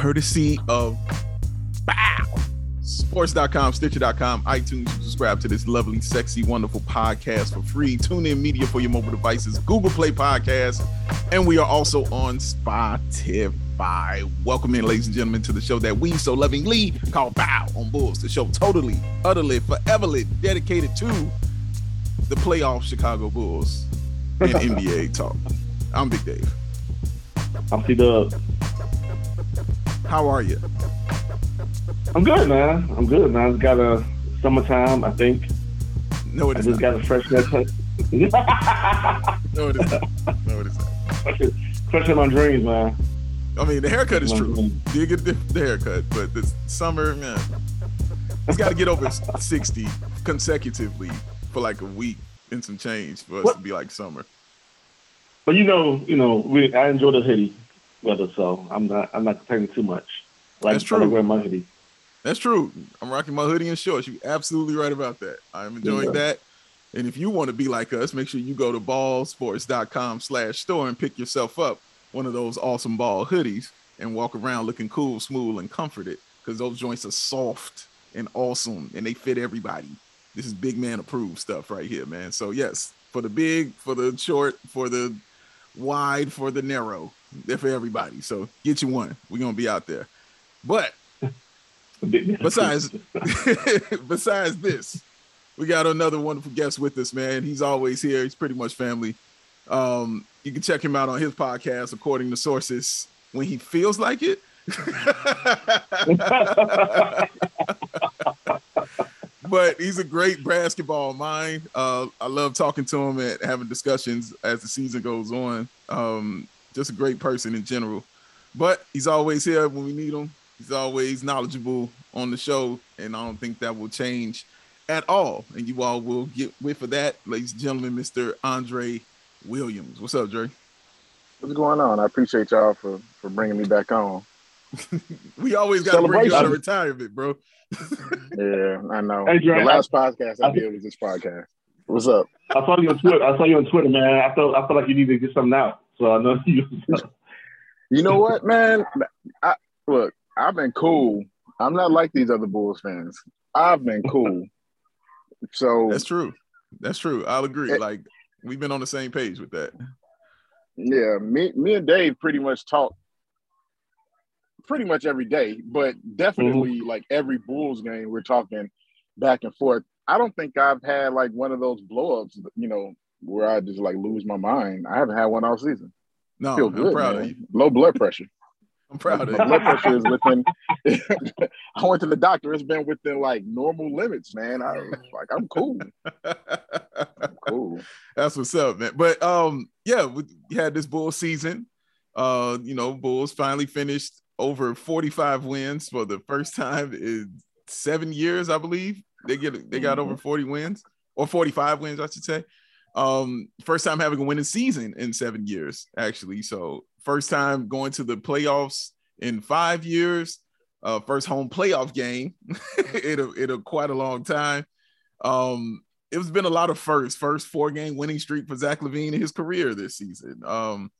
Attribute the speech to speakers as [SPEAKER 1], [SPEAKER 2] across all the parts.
[SPEAKER 1] courtesy of Ball. Sports.com, Stitcher.com, iTunes. Subscribe to this lovely, sexy, wonderful podcast for free. Tune in media for your mobile devices, Google Play Podcast, and we are also on Spotify. Welcome in, ladies and gentlemen, to the show that we so lovingly call Ball on Bulls. The show totally, utterly, foreverly dedicated to the playoff Chicago Bulls and NBA talk. I'm Big Dave.
[SPEAKER 2] I'm C Dub.
[SPEAKER 1] How are you?
[SPEAKER 2] I'm good, man. I'm good, man. It's got a summertime, I think.
[SPEAKER 1] No, it
[SPEAKER 2] I just
[SPEAKER 1] not.
[SPEAKER 2] got a fresh haircut.
[SPEAKER 1] No, it is not. No, it is not.
[SPEAKER 2] Crushing my dreams, man.
[SPEAKER 1] I mean, the haircut is true. Did get the, the haircut, but the summer, man, it's got to get over 60 consecutively for like a week and some change for us
[SPEAKER 2] What?
[SPEAKER 1] to be like summer.
[SPEAKER 2] But you know, you know, we I enjoy the hoodie weather, so I'm not I'm not complaining too much. Like
[SPEAKER 1] That's
[SPEAKER 2] I like
[SPEAKER 1] true.
[SPEAKER 2] wearing my hoodie.
[SPEAKER 1] That's true. I'm rocking my hoodie and shorts. You're absolutely right about that. I'm enjoying
[SPEAKER 2] Yeah.
[SPEAKER 1] that. And if you want to be like us, make sure you go to ballsports.com slash store and pick yourself up one of those awesome ball hoodies and walk around looking cool, smooth, and comforted because those joints are soft and awesome and they fit everybody. This is big man approved stuff right here, man. So, yes, for the big, for the short, for the wide, for the narrow, they're for everybody. So, get you one. We're going to be out there. But besides besides this we got another wonderful guest with us man he's always here he's pretty much family um you can check him out on his podcast according to sources when he feels like it but he's a great basketball mind uh i love talking to him and having discussions as the season goes on um just a great person in general but he's always here when we need him He's always knowledgeable on the show, and I don't think that will change at all. And you all will get with for that, ladies and gentlemen, Mr. Andre Williams. What's up, Dre?
[SPEAKER 3] What's going on? I appreciate y'all for for bringing me back on.
[SPEAKER 1] We always got to bring you out of retirement, bro.
[SPEAKER 3] Yeah, I know.
[SPEAKER 2] Hey, Dre,
[SPEAKER 3] the last podcast I
[SPEAKER 2] I-
[SPEAKER 3] did was this podcast. What's up?
[SPEAKER 2] I saw you on Twitter. I saw you on Twitter, man. I felt I felt like you needed to get something out. So I know you.
[SPEAKER 3] You know what, man? I look. I've been cool. I'm not like these other Bulls fans. I've been cool. So
[SPEAKER 1] That's true. That's true. I'll agree.
[SPEAKER 3] Eh.
[SPEAKER 1] Like we've been on the same page with that.
[SPEAKER 3] yeah, me me and Dave pretty much talk pretty much every day, but definitely like every Bulls game we're talking back and forth. I don't think I've had like one of those blowups, you know, where I just like lose my mind. I haven't had one all season.
[SPEAKER 1] No,
[SPEAKER 3] feel
[SPEAKER 1] I'm
[SPEAKER 3] good,
[SPEAKER 1] proud
[SPEAKER 3] man.
[SPEAKER 1] of you.
[SPEAKER 3] Low blood pressure.
[SPEAKER 1] I'm proud of
[SPEAKER 3] My blood pressure is within. I went to the doctor. It's been within like normal limits, man. I was like, I'm cool. I'm cool.
[SPEAKER 1] That's what's up, man. But um, yeah, we we had this bull season. Uh, you know, Bulls finally finished over 45 wins for the first time in seven years, I believe. They get they got over 40 wins or 45 wins, I should say. Um, first time having a winning season in seven years, actually. So first time going to the playoffs in five years. Uh, first home playoff game in a a quite a long time. Um, it's been a lot of first, first four game winning streak for Zach LaVine in his career this season. Um,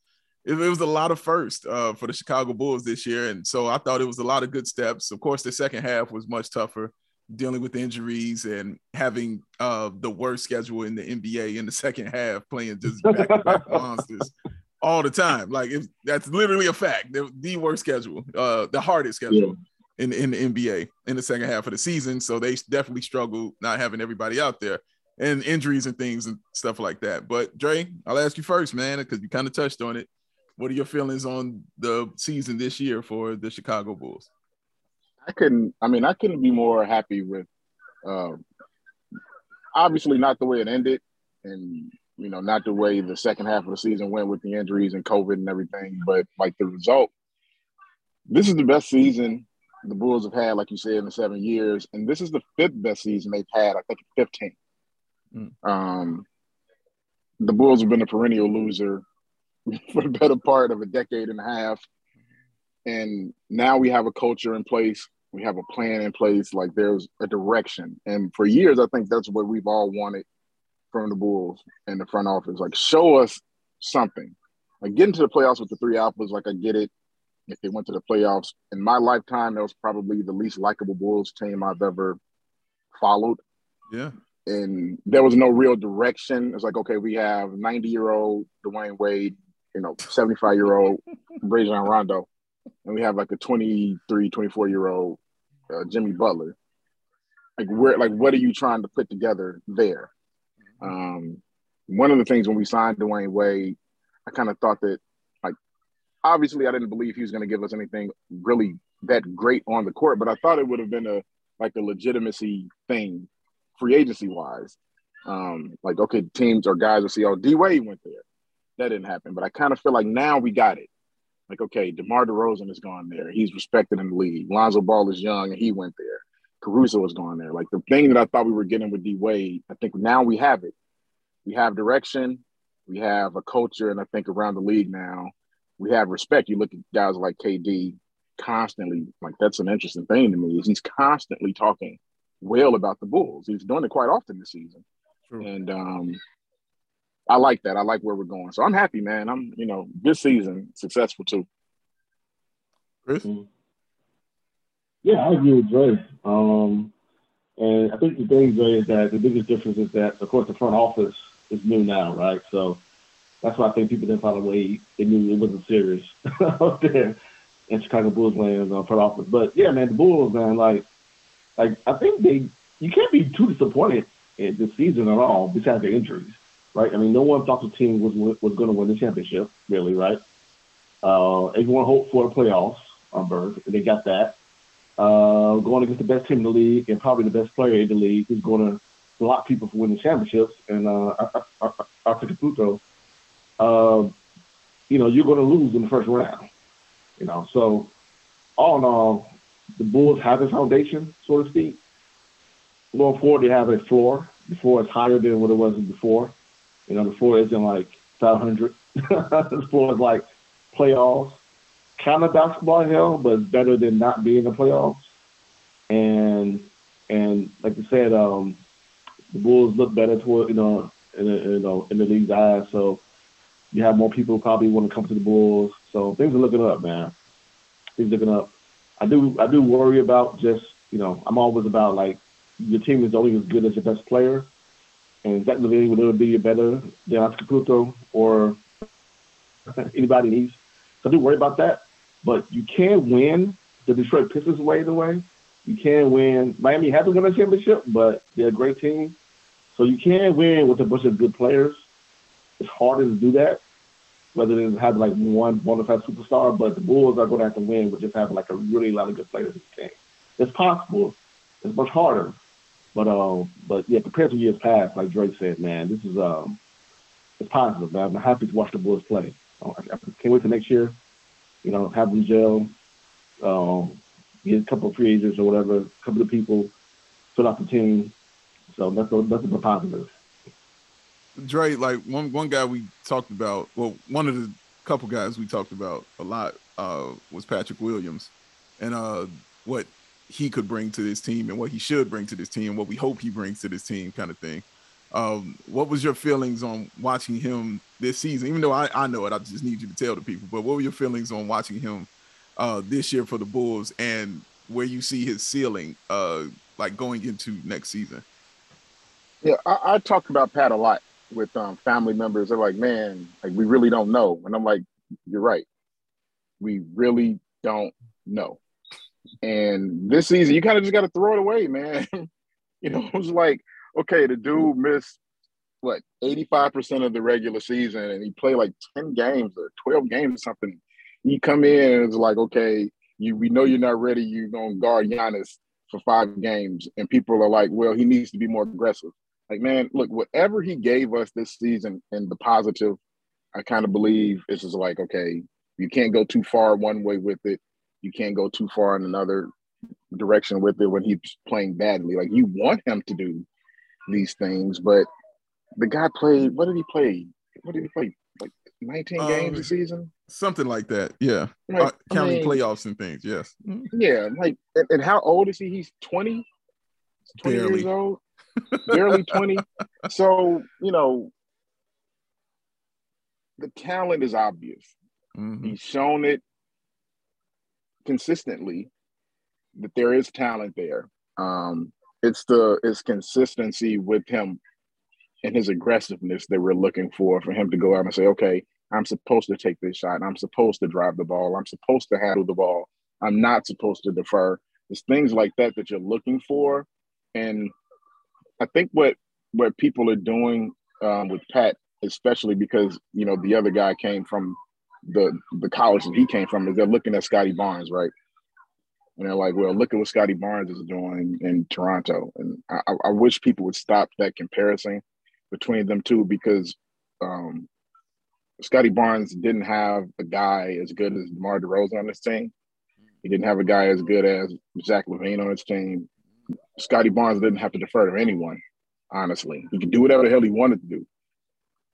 [SPEAKER 1] it, it was a lot of first uh, for the Chicago Bulls this year, and so I thought it was a lot of good steps. Of course, the second half was much tougher, dealing with injuries and having uh, the worst schedule in the NBA in the second half, playing just back-to-back monsters all the time. Like if that's literally a fact. The, the worst schedule, uh, the hardest schedule in, in the NBA in the second half of the season. So they definitely struggled not having everybody out there and injuries and things and stuff like that. But Dre, I'll ask you first, man, because you kind of touched on it. What are your feelings on the season this year for the Chicago Bulls?
[SPEAKER 3] I couldn't. I mean, I couldn't be more happy with. Uh, obviously, not the way it ended, and you know, not the way the second half of the season went with the injuries and COVID and everything. But like the result, this is the best season the Bulls have had, like you said, in the seven years, and this is the fifth best season they've had. I think fifteen.
[SPEAKER 1] Mm.
[SPEAKER 3] Um, the Bulls have been a perennial loser for the better part of a decade and a half. And now we have a culture in place. We have a plan in place. Like there's a direction. And for years, I think that's what we've all wanted from the Bulls and the front office. Like show us something. Like getting to the playoffs with the three alphas, like I get it. if they went to the playoffs. In my lifetime, that was probably the least likable Bulls team I've ever followed.
[SPEAKER 1] Yeah.
[SPEAKER 3] And there was no real direction. It's like, okay, we have 90 year old Dwyane Wade, you know, 75 year old Rajon Rondo, and we have like a 23, 24 year old uh, Jimmy Butler. Like, where, like, what are you trying to put together there? Um, one of the things when we signed Dwyane Wade, I kind of thought that, like, obviously, I didn't believe he was going to give us anything really that great on the court, but I thought it would have been a like a legitimacy thing, free agency wise. Um, like, okay, teams or guys will see, oh, D Wade went there. That didn't happen, but I kind of feel like now we got it. Like, okay, DeMar DeRozan has gone there. He's respected in the league. Lonzo Ball is young and he went there. Caruso has gone there. Like the thing that I thought we were getting with D Wade, I think now we have it. We have direction, we have a culture, and I think around the league now, we have respect. You look at guys like KD constantly, like that's an interesting thing to me, is he's constantly talking well about the Bulls. He's doing it quite often this season. True. And um I like that. I like where we're going. So I'm happy, man. I'm, you know, this season successful too.
[SPEAKER 1] Chris? Mm-hmm.
[SPEAKER 2] Yeah, I agree with Dre. Um, and I think the thing, Dre, is that the biggest difference is that, of course, the front office is new now, right? So that's why I think people didn't find a way. They knew it wasn't serious out there in Chicago Bulls land uh, front office. But yeah, man, the Bulls, man, like, like I think they you can't be too disappointed in this season at all besides the injuries, right? I mean, no one thought the team was was going to win the championship, really, right? Uh, everyone hoped for the playoffs on Berg, and they got that. Uh, going against the best team in the league and probably the best player in the league who's going to block people from winning championships, and uh, Arthur Caputo, uh, you know, you're going to lose in the first round. You know, so all in all, the Bulls have a foundation, so to speak. Going forward, they have a floor. The floor is higher than what it was before. You know, the floor isn't like 500. the floor is like playoffs, kind of basketball hell, but better than not being in the playoffs. And and like I said, um, the Bulls look better toward you know in the, you know in the league's eyes. So you have more people probably want to come to the Bulls. So things are looking up, man. Things looking up. I do I do worry about just you know I'm always about like your team is only as good as your best player, and technically would it be better than Oscar Caputo or anybody needs. So I do worry about that, but you can win the Detroit Pistons way the way. You can win. Miami hasn't won a championship, but they're a great team. So you can win with a bunch of good players. It's harder to do that whether they have like one bona fide superstar, but the Bulls are going to have to win with just having like a really lot of good players in the game. It's possible. It's much harder, but um, but yeah, compared to years past, like Drake said, man, this is um, it's positive. Man. I'm happy to watch the Bulls play. I can't wait for next year. You know, have them gel, um, get a couple of free agents or whatever, a couple of people fill out the team. So that's a, that's a positive.
[SPEAKER 1] Dre, like one one guy we talked about, well, one of the couple guys we talked about a lot uh, was Patrick Williams, and uh, what he could bring to this team and what he should bring to this team, what we hope he brings to this team, kind of thing. Um, what was your feelings on watching him this season? Even though I, I know it, I just need you to tell the people. But what were your feelings on watching him uh, this year for the Bulls and where you see his ceiling, uh, like going into next season?
[SPEAKER 3] Yeah, I, I talked about Pat a lot with um, family members. They're like, man, like we really don't know. And I'm like, you're right. We really don't know. And this season, you kind of just got to throw it away, man. you know, it was like, okay, the dude missed what 85% of the regular season and he played like 10 games or 12 games or something. You come in and it's like, okay, you we know you're not ready. You're gonna guard Giannis for five games, and people are like, well, he needs to be more aggressive. Like, man, look, whatever he gave us this season in the positive, I kind of believe this is like, okay, you can't go too far one way with it. You can't go too far in another direction with it when he's playing badly. Like you want him to do these things, but the guy played. What did he play? What did he play? Like 19 um, games a season,
[SPEAKER 1] something like that. Yeah, like, uh, counting I mean, playoffs and things. Yes.
[SPEAKER 3] Yeah, like and, and, how old is he? He's 20. 20 Barely. years old barely 20. So, you know, the talent is obvious. Mm-hmm. He's shown it. Consistently that there is talent there. Um, it's the it's consistency with him and his aggressiveness that we're looking for for him to go out and say, okay, I'm supposed to take this shot. I'm supposed to drive the ball. I'm supposed to handle the ball. I'm not supposed to defer. It's things like that that you're looking for, and I think what what people are doing um, with Pat, especially because you know the other guy came from the the college that he came from, is they're looking at Scottie Barnes, right? And they're like, well, look at what Scottie Barnes is doing in Toronto. And I, I wish people would stop that comparison between them two because um, Scottie Barnes didn't have a guy as good as DeMar DeRozan on his team. He didn't have a guy as good as Zach LaVine on his team. Scottie Barnes didn't have to defer to anyone, honestly. He could do whatever the hell he wanted to do.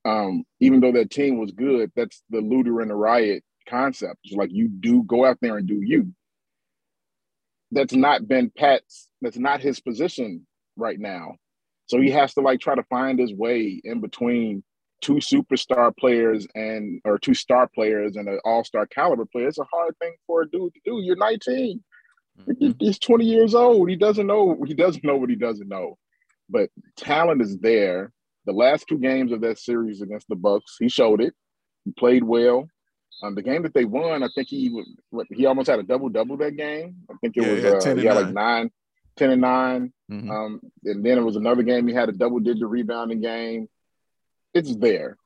[SPEAKER 3] Um, even though that team was good, that's the looter and the riot concept. It's like you do go out there and do you that's not been Pat's, that's not his position right now. So he has to like try to find his way in between two superstar players and or two star players and an all-star caliber player. It's a hard thing for a dude to do. You're 19. Mm-hmm. He's 20 years old. He doesn't know, he doesn't know what he doesn't know. But talent is there. The last two games of that series against the Bucks, he showed it. He played well. Um, the game that they won, I think he he almost had a double double that game. I think it yeah, was yeah, uh, 10 he had like nine, 10 and 9 mm-hmm. Um, and then it was another game he had a double digit rebounding game. It's there.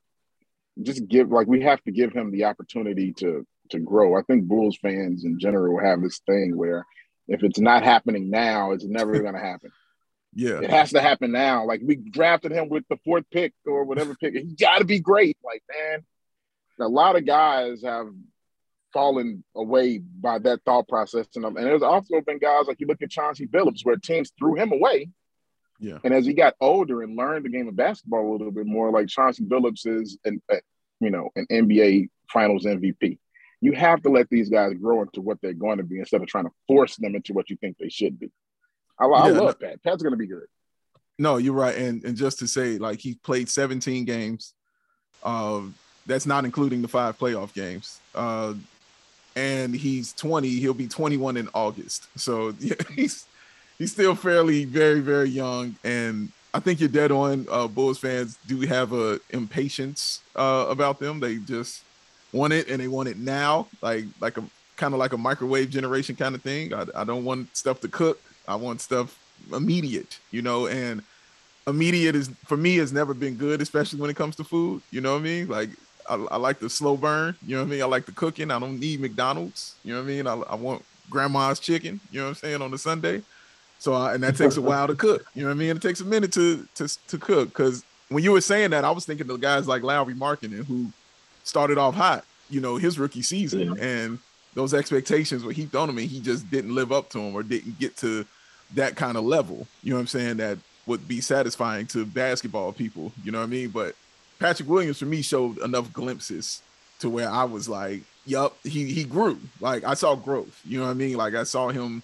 [SPEAKER 3] Just give like we have to give him the opportunity to to grow. I think Bulls fans in general have this thing where if it's not happening now, it's never going to happen.
[SPEAKER 1] Yeah,
[SPEAKER 3] it has to happen now. Like we drafted him with the fourth pick or whatever pick. He got to be great. Like man, a lot of guys have fallen away by that thought process. And, um, and there's also been guys like you look at Chauncey Billups, where teams threw him away.
[SPEAKER 1] Yeah.
[SPEAKER 3] And as he got older and learned the game of basketball a little bit more, like Chauncey Billups is, an, you know, an NBA Finals MVP. You have to let these guys grow into what they're going to be instead of trying to force them into what you think they should be. I, I love no, Pat. Pat's going to be good.
[SPEAKER 1] No, you're right. And and just to say, like he played 17 games. Um, that's not including the five playoff games. Uh, and he's 20. He'll be 21 in August. So yeah, he's he's still fairly very very young. And I think you're dead on. Uh, Bulls fans do have a impatience uh, about them. They just want it and they want it now, like like a kind of like a microwave generation kind of thing. I, I don't want stuff to cook. I want stuff immediate, you know. And immediate is for me has never been good, especially when it comes to food. You know what I mean? Like I, I, like the slow burn. You know what I mean? I like the cooking. I don't need McDonald's. You know what I mean? I, I want grandma's chicken. You know what I'm saying on a Sunday. So I, and that takes a while to cook. You know what I mean? It takes a minute to to to cook because when you were saying that, I was thinking of guys like Lauri Markkanen who started off hot. You know his rookie season yeah. and those expectations were heaped on him and he just didn't live up to them or didn't get to that kind of level. You know what I'm saying? That would be satisfying to basketball people. You know what I mean? But Patrick Williams for me showed enough glimpses to where I was like, yup, he he grew. Like I saw growth. You know what I mean? Like I saw him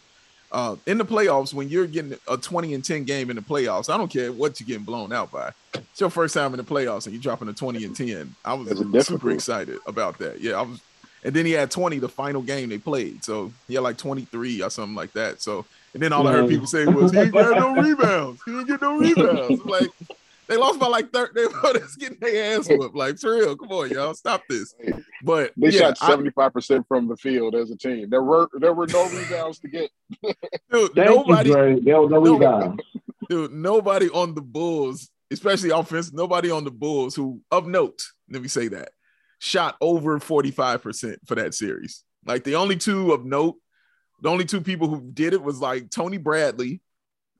[SPEAKER 1] uh, in the playoffs when you're getting a 20 and 10 game in the playoffs. I don't care what you're getting blown out by. It's your first time in the playoffs and you're dropping a 20 and 10. I was super excited about that. Yeah, I was. And then he had 20 the final game they played. So he had like 23 or something like that. So and then all I heard people say was he ain't got no rebounds. He didn't get no rebounds. like they lost by like 30. They were just getting their ass whooped. Like, for real, come on, y'all, stop this. But
[SPEAKER 3] they yeah, shot 75% from the field as a team. There were there were no rebounds to get.
[SPEAKER 1] Dude, nobody, you, there was no rebounds. Dude, nobody on the Bulls, especially offense, nobody on the Bulls who, of note, let me say that, shot over 45% for that series. Like the only two of note, the only two people who did it was like Tony Bradley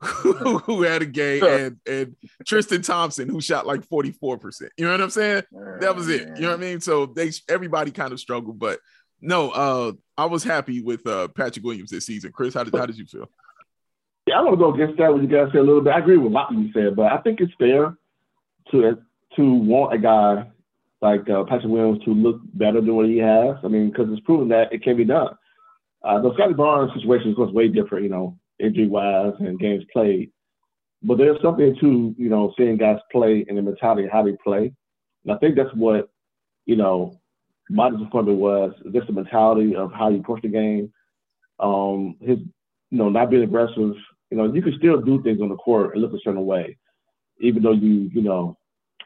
[SPEAKER 1] who had a game and and Tristan Thompson who shot like 44%. You know what I'm saying? That was it. You know what I mean? So they everybody kind of struggled, but no, uh I was happy with uh Patrick Williams this season. Chris, how did how did you feel?
[SPEAKER 2] Yeah, I want to go against that what you guys said a little bit. I agree with a what you said, but I think it's fair to to want a guy like uh, Patrick Williams to look better than what he has. I mean, because it's proven that it can be done. Uh, the Scottie Barnes situation was way different, you know injury wise and games played. But there's something to, you know, seeing guys play and the mentality how they play. And I think that's what, you know, my disappointment was just the mentality of how you approach the game. um, his you know not being aggressive. You know, you can still do things on the court and look a certain way, even though you you know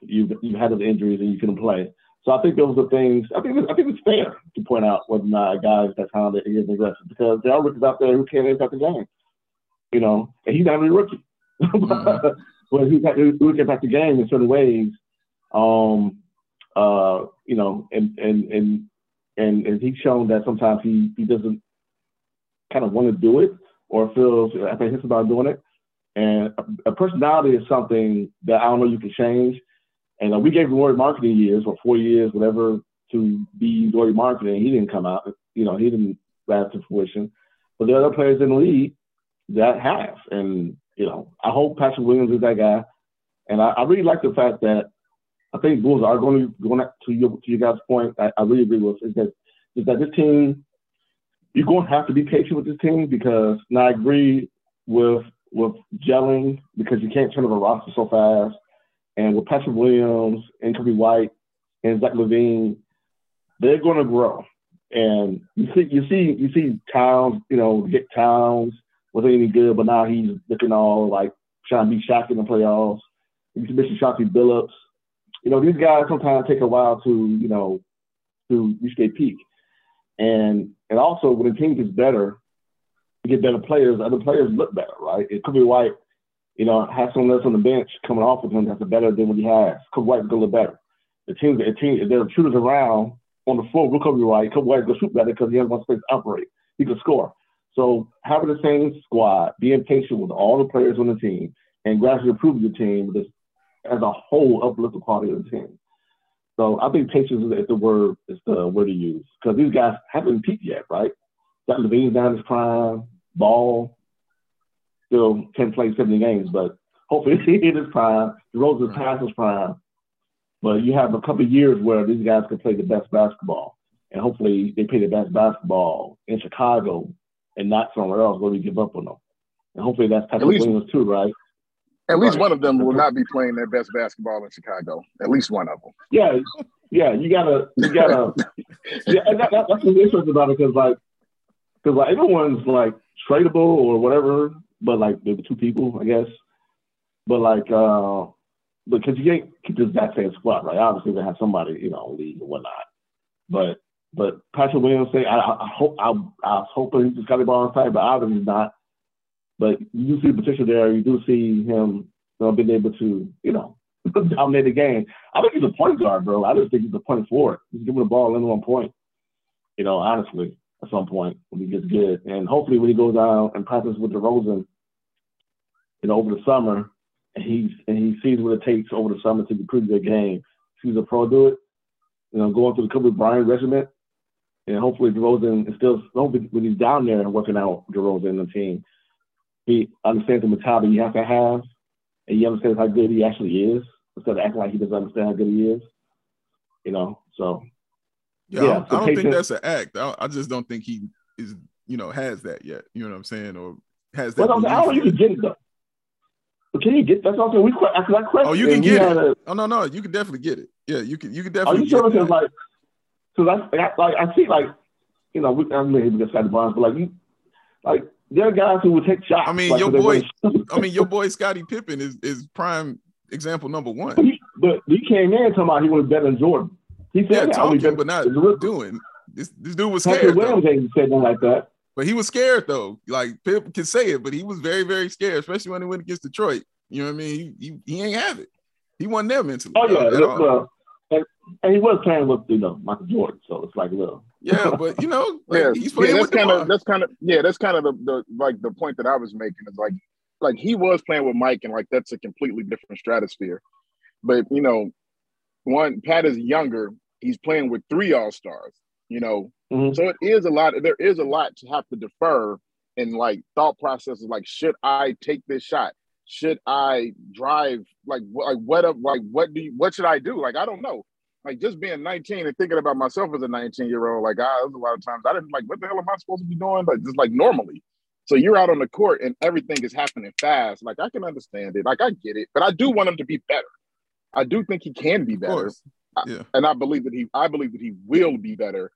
[SPEAKER 2] you you had those injuries and you couldn't play. So I think those are things. I think I think it's fair to point out whether or not a guy is that talented is aggressive because there are rookies out there who can't impact the game. You know, and he's not even a rookie. Mm-hmm. but he can impact the game in certain ways. Um, uh, you know, and and and and, and he's shown that sometimes he he doesn't kind of want to do it or feels apprehensive about doing it. And a, a, personality is something that I don't know you can change. And uh, we gave Lauri Markkanen years or four years, whatever, to be Lauri Markkanen. He didn't come out. You know, he didn't rise to fruition. But are other players in the league that have. And, you know, I hope Patrick Williams is that guy. And I, I really like the fact that I think Bulls are going to going to your to your guys' point. I, I really agree with is that is that this team you're going to have to be patient with this team because now I agree with with gelling because you can't turn over a roster so fast. And with Patrick Williams and Coby White and Zach LaVine, they're going to grow. And you see, you see, you see Towns, you know, get Towns wasn't any good, but now he's looking all like trying to be Shaq in the playoffs. You see Mr. Chauncey Billups. You know, these guys sometimes take a while to, you know, to reach their peak. And and also when a team gets better, you get better players, other players look better, right? It could be White, you know, has someone else on the bench coming off of him that's better than what he has. Could White go look better. The team, the team, if there are shooters around on the floor, will Coby White, Coby White go shoot better because he has one space to operate. He can score. So having the same squad, being patient with all the players on the team, and gradually improving the team as a whole uplift the quality of the team. So I think patience is the word is the word to use because these guys haven't peaked yet, right? Got LaVine down his prime, Ball still can play 70 games, but hopefully he hit prime. DeRozan is past his prime, but you have a couple years where these guys can play the best basketball, and hopefully they play the best basketball in Chicago and not somewhere else where we give up on them. And hopefully that's Patrick Williams too, right?
[SPEAKER 3] At least one of them will not be playing their best basketball in Chicago. At least one of them.
[SPEAKER 2] Yeah, yeah. You gotta, you gotta. yeah, and that, that, that's what's interesting about it because like, because like everyone's like tradable or whatever, but like the two people, I guess. But like, uh because you can't keep this exact same squad, right? Obviously, they have somebody, you know, leave or whatnot. But but Patrick Williams say, I, I hope I, I was hoping he just got the ball on side, but obviously he's not. But you do see the potential there. You do see him you know, being able to, you know, dominate the game. I think he's a point guard, bro. I just think he's a point forward. He's giving the ball in one point. You know, honestly, at some point when he gets good, and hopefully when he goes out and practices with DeRozan, you know, over the summer, and he's and he sees what it takes over the summer to improve their game. Sees a pro do it, you know, going through the Kobe Bryant regiment, and hopefully DeRozan is still when he's down there and working out DeRozan and the team, he understands the mentality you have to have, and he understands how good he actually is instead of acting like he doesn't understand how good he is. You know, so
[SPEAKER 1] yeah, yeah I, don't, I don't think that's an act. I, I, just don't think he is, you know, has that yet. You know what I'm saying, or has that.
[SPEAKER 2] Well, I don't you can get it though. Can you get that's also we ask that question?
[SPEAKER 1] Oh, you can get it. A, oh no, no, you can definitely get it. Yeah, you can. You can definitely. Are you sure?
[SPEAKER 2] Because like, so that's like I see like, you know, we, I mean, just got the bonds, but like you, like there are guys who would take shots.
[SPEAKER 1] I mean,
[SPEAKER 2] like,
[SPEAKER 1] your boy. I mean, your boy Scottie Pippen is is prime example number one.
[SPEAKER 2] But he, but he came in talking about he was better than Jordan. He said
[SPEAKER 1] yeah, talking, but not doing. This this dude was scared.
[SPEAKER 2] Williams ain't said nothing like that.
[SPEAKER 1] But he was scared though. Like Pip can say it, but he was very very scared, especially when he went against Detroit. You know what I mean? He he, he ain't have it. He wasn't there mentally.
[SPEAKER 2] Oh yeah, well, and, and, he was playing with you know Michael Jordan, so it's like a little.
[SPEAKER 1] yeah, but you know, like,
[SPEAKER 3] yeah,
[SPEAKER 1] he's playing
[SPEAKER 3] yeah, that's kind of that's kind of yeah, that's kind of the, the like the point that I was making is like like he was playing with Mike, and like that's a completely different stratosphere. But you know, one Pat is younger. He's playing with three All Stars. You know, mm-hmm. so it is a lot. There is a lot to have to defer and like thought processes. Like, should I take this shot? Should I drive? Like, like what? Like, what do? You, what should I do? Like, I don't know. Like, just being 19 and thinking about myself as a 19 year old. Like, I a lot of times I didn't like. What the hell am I supposed to be doing? Like, just like normally. So you're out on the court and everything is happening fast. Like I can understand it. Like I get it, but I do want him to be better. I do think he can be better.
[SPEAKER 1] Yeah.
[SPEAKER 3] And I believe that he I believe that he will be better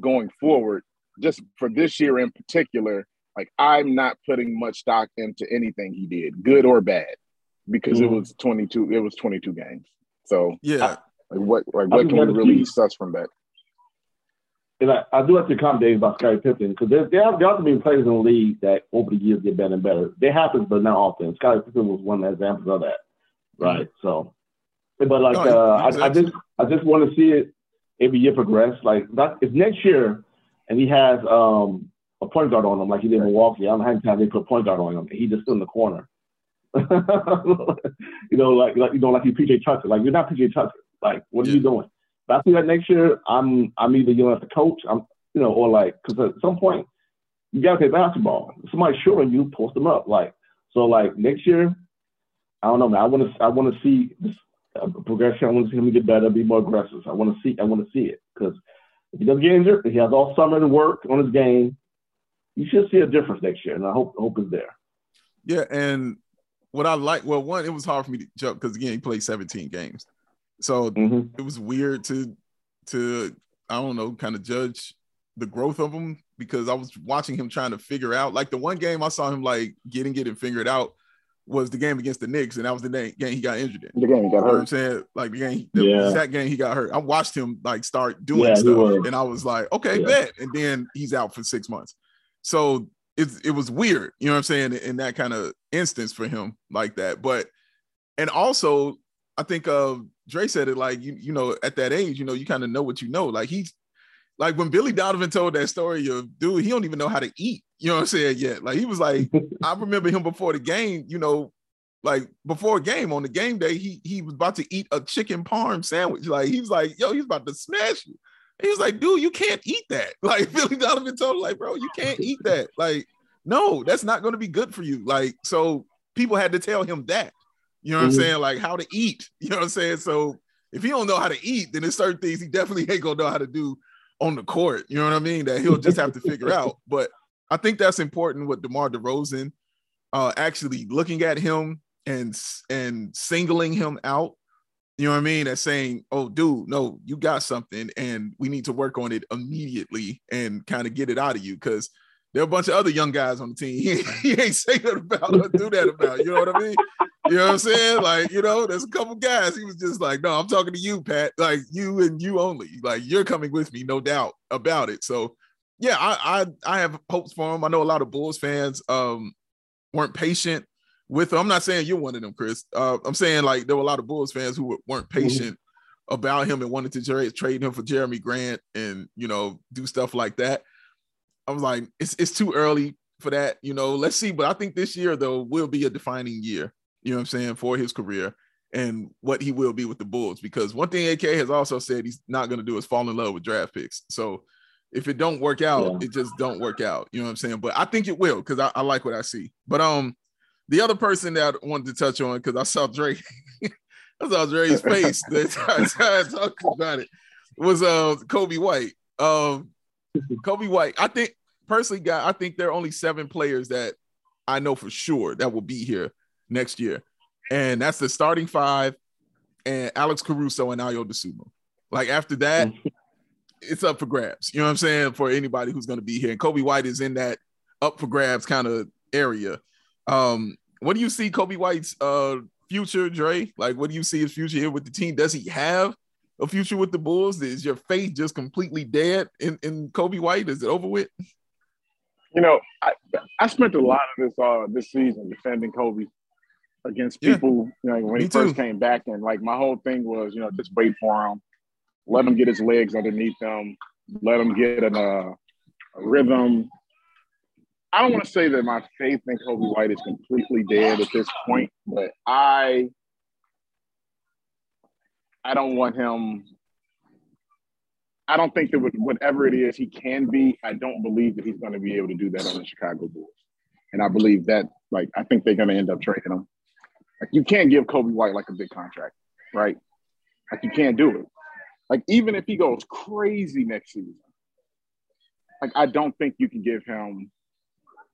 [SPEAKER 3] going forward. just for this year in particular, like I'm not putting much stock into anything he did, good or bad, because mm-hmm. it was 22. It was 22 games. So
[SPEAKER 1] yeah,
[SPEAKER 3] like what like what can we really suss from that?
[SPEAKER 2] And I, I do have to comment Dave about Scottie Pippen because there, there, have, there have been players in the league that over the years get better and better. They happen, but not often. Scottie Pippen was one of the examples of that. Right. Mm-hmm. So, but like, no, uh, exactly. I, I just I just want to see it every year progress. Like, that, if next year and he has um, a point guard on him like he did in Milwaukee, I don't know how many times they put a point guard on him, and he just stood in the corner. you know, like, like you know, like you PJ Tucker. Like you're not PJ Tucker. Like, what yeah. are you doing? If I see that next year, I'm I'm either you know as a coach, I'm you know, or like because at some point you gotta play basketball. If somebody's short on you, post them up. Like so, like next year, I don't know, man. I want to I want to see this uh, progression. I want to see him get better, be more aggressive. I want to see I want to see it because if he doesn't get injured, if he has all summer to work on his game, you should see a difference next year, and I hope hope is there.
[SPEAKER 1] Yeah, and what I like, well, one, it was hard for me to jump because again, he played 17 games. So mm-hmm. it was weird to to I don't know, kind of judge the growth of him because I was watching him trying to figure out like the one game I saw him like getting it and figured out was the game against the Knicks, and that was the game he got injured in.
[SPEAKER 3] The game he got hurt.
[SPEAKER 1] I'm saying like the game, the yeah. that game he got hurt. I watched him like start doing yeah, stuff, and I was like, okay, yeah. bet. And then he's out for six months. So it it was weird, you know what I'm saying, in that kind of instance for him like that. But and also I think uh Dre said it like you you know at that age you know you kind of know what you know like he's like when Billy Donovan told that story of dude he don't even know how to eat you know what I'm saying yet like he was like I remember him before the game you know like before a game on the game day he he was about to eat a chicken parm sandwich like he was like yo he's about to smash you he was like dude you can't eat that like Billy Donovan told him like bro you can't eat that like no that's not going to be good for you like so people had to tell him that you know what mm-hmm. I'm saying? Like how to eat. You know what I'm saying? So if he don't know how to eat, then there's certain things he definitely ain't gonna know how to do on the court. You know what I mean? That he'll just have to figure out. But I think that's important with DeMar DeRozan, uh, actually looking at him and and singling him out. You know what I mean? And saying, "Oh, dude, no, you got something, and we need to work on it immediately and kind of get it out of you." Because there are a bunch of other young guys on the team. He, ain't saying that about or do that about. You know what I mean? You know what I'm saying? Like, you know, there's a couple guys. He was just like, no, I'm talking to you, Pat. Like you and you only. Like you're coming with me, no doubt about it. So yeah, I I, I have hopes for him. I know a lot of Bulls fans um weren't patient with him. I'm not saying you're one of them, Chris. Uh, I'm saying like there were a lot of Bulls fans who weren't mm-hmm. patient mm-hmm. about him and wanted to trade, trade him for Jerami Grant and you know do stuff like that. I was like, it's it's too early for that, you know. Let's see. But I think this year though will be a defining year, you know what I'm saying, for his career and what he will be with the Bulls. Because one thing AK has also said he's not gonna do is fall in love with draft picks. So if it don't work out, yeah. it just don't work out. You know what I'm saying? But I think it will because I, I, like what I see. But um, the other person that I wanted to touch on because I saw Drake, I saw Dre's face the time talking about it was uh Coby White. Um, Coby White. I think personally, guy, I think there are only seven players that I know for sure that will be here next year, and that's the starting five, and Alex Caruso and Ayo Dosunmu. Like after that, it's up for grabs. You know what I'm saying for anybody who's going to be here, and Coby White is in that up for grabs kind of area. Um, what do you see Coby White's uh future, Dre? Like, what do you see his future here with the team? Does he have a future with the Bulls? Is your faith just completely dead in, in Coby White? Is it over with?
[SPEAKER 3] You know, I, I spent a lot of this uh this season defending Coby against people, yeah. you know, when he first came back. And like my whole thing was, you know, just wait for him, let him get his legs underneath him, let him get an, uh, a rhythm. I don't want to say that my faith in Coby White is completely dead at this point, but I I don't want him. I don't think that whatever it is he can be, I don't believe that he's going to be able to do that on the Chicago Bulls. And I believe that, like, I think they're going to end up trading him. Like, you can't give Coby White like a big contract, right? Like, you can't do it. Like, even if he goes crazy next season, like, I don't think you can give him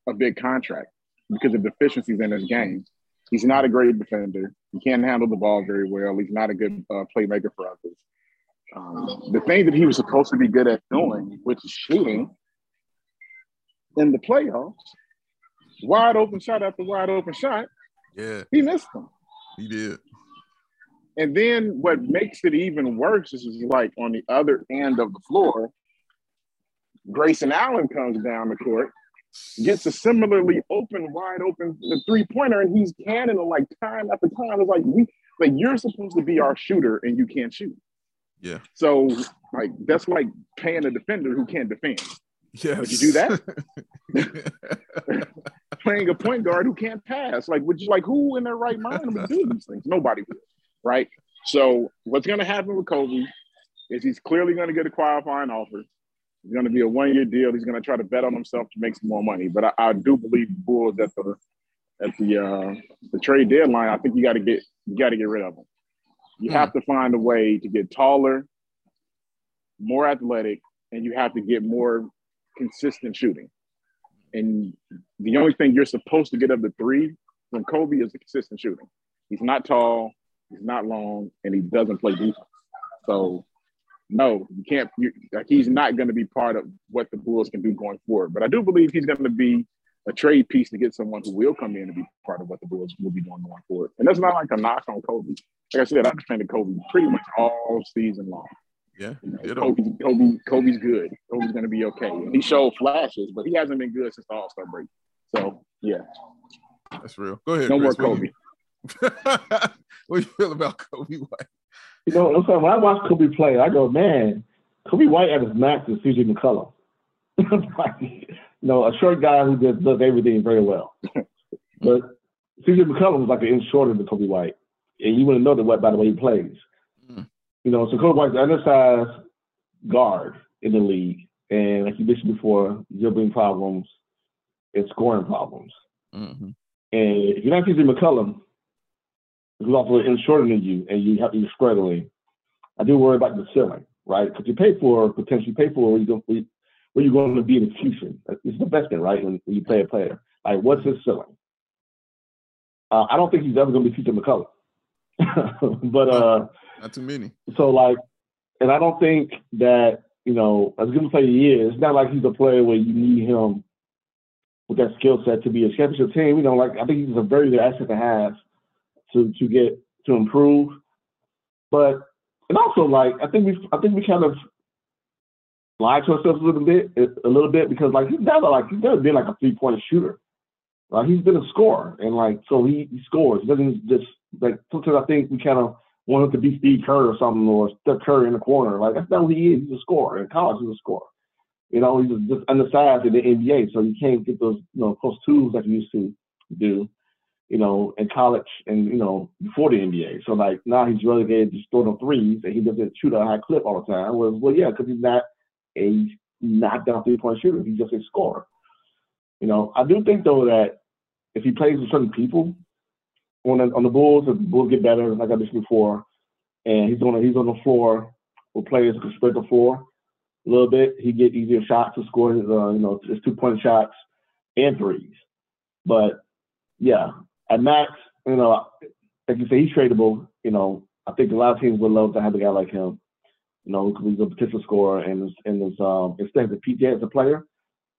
[SPEAKER 3] a big contract because of deficiencies in his game. He's not a great defender. He can't handle the ball very well. He's not a good uh, playmaker for others. Um, the thing that he was supposed to be good at doing, which is shooting, in the playoffs, wide open shot after wide open shot.
[SPEAKER 1] Yeah,
[SPEAKER 3] he missed them.
[SPEAKER 1] He did.
[SPEAKER 3] And then what makes it even worse is, is like on the other end of the floor, Grayson Allen comes down the court, gets a similarly open, wide open three pointer, and he's canning like time after time. It's like we like you're supposed to be our shooter and you can't shoot.
[SPEAKER 1] Yeah.
[SPEAKER 3] So like that's like paying a defender who can't defend.
[SPEAKER 1] Yeah.
[SPEAKER 3] Would you do that? Playing a point guard who can't pass. Like, would you like who in their right mind would do these things? Nobody would, right? So what's gonna happen with Coby is he's clearly gonna get a qualifying offer. He's gonna be a one-year deal. He's gonna try to bet on himself to make some more money. But I, I do believe the Bulls at the at the uh the trade deadline, I think you gotta get you gotta get rid of him. You have to find a way to get taller, more athletic, and you have to get more consistent shooting. And the only thing you're supposed to get of the three from Coby is the consistent shooting. He's not tall, he's not long, and he doesn't play defense. So no, you can't. You, like, he's not going to be part of what the Bulls can do going forward. But I do believe he's going to be a trade piece to get someone who will come in and be part of what the Bulls will be doing going forward. And that's not like a knock on Coby. Like I said, I've defended Coby pretty much all season long.
[SPEAKER 1] Yeah,
[SPEAKER 3] you know, Coby, Coby, Coby's good. Coby's going to be okay. And he showed flashes, but he hasn't been good since the All Star break. So yeah,
[SPEAKER 1] that's real. Go ahead.
[SPEAKER 3] No
[SPEAKER 1] Chris.
[SPEAKER 3] more Coby.
[SPEAKER 1] what do you feel about Coby White?
[SPEAKER 2] You know, I'm saying when I watch Coby play, I go, man, Coby White at his max is CJ McCollum. you know, a short guy who just does everything very well. but CJ McCollum was like an inch shorter than Coby White. And you wouldn't know that by the way he plays. Mm. You know, so Coby White's an undersized guard in the league. And like you mentioned before, dribbling problems and scoring problems. Mm-hmm. And if you're not CJ McCollum, who's also in shorter than you, and you have to be struggling, I do worry about the ceiling, right? Because you pay for potentially pay for where you go, where you're going to be in the future. It's an investment, right? When, when you play a player, like what's his ceiling? Uh, I don't think he's ever going to be CJ McCollum. but uh,
[SPEAKER 1] not too many.
[SPEAKER 2] So like, and I don't think that you know as good a player he is, it's not like he's a player where you need him with that skill set to be a championship team. You know, like I think he's a very good asset to have to to get to improve. But and also like I think we I think we kind of lied to ourselves a little bit a little bit because like he's never like he's never been like a three point shooter. Like he's been a scorer and like so he, he scores. He doesn't just like sometimes I think we kind of want him to be Steve Kerr or something or Steph Curry in the corner. Like that's not what he is. He's a scorer. In college, he's a scorer. You know, he's just undersized in the NBA, so you can't get those you know close tools like you used to do. You know, in college and you know before the NBA. So like now he's relegated to throw the threes and he doesn't shoot a high clip all the time. Well, well, yeah, because he's not a knockdown three point shooter. He's just a scorer. You know, I do think though that if he plays with certain people, on the, on the Bulls. The Bulls get better, like I mentioned before, and he's on the, he's on the floor with players who can spread the floor a little bit. He get easier shots to score his uh, you know his two point shots and threes. But yeah, at max, you know, like you say, he's tradable. You know, I think a lot of teams would love to have a guy like him. You know, because he's a potential scorer and and his um instead of PJ as a player.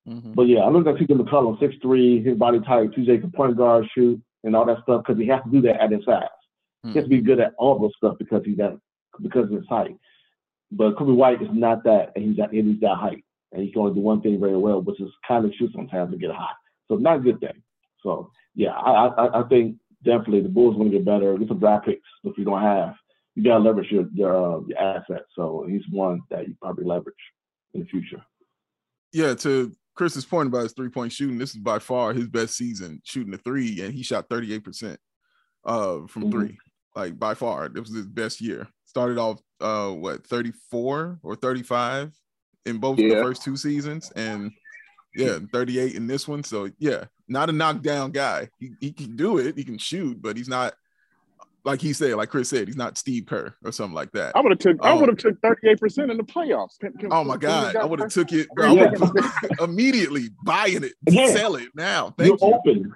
[SPEAKER 2] Mm-hmm. But yeah, I look at CJ McCollum, six three, his body type, CJ can point guard, shoot, and all that stuff because he has to do that at his size. Hmm. He has to be good at all those stuff because he's that because of his height. But Coby White is not that, and he's that he's that height, and he can only do one thing very well, which is kind of shoot sometimes to get hot. So not a good thing. So yeah, I I, I think definitely the Bulls want to get better. Get some draft picks if you don't have. You gotta leverage your your, uh, your assets. So he's one that you probably leverage in the future.
[SPEAKER 1] Yeah, to Chris's point about his three point shooting, this is by far his best season shooting a three, and he shot 38% uh, from mm-hmm. three, like by far. It was his best year. Started off, uh, what, 34 or 35 in both yeah. the first two seasons, and yeah, 38 in this one. So, yeah, not a knockdown guy. He, he can do it, he can shoot, but he's not like he said, like Chris said, he's not Steve Kerr or something like that.
[SPEAKER 3] I would have took. Um, I would have took thirty eight percent in the playoffs. Can,
[SPEAKER 1] can, oh my god, I would have took it bro, yeah. immediately, buying it, yeah. sell it now. Thank
[SPEAKER 2] you're you. open.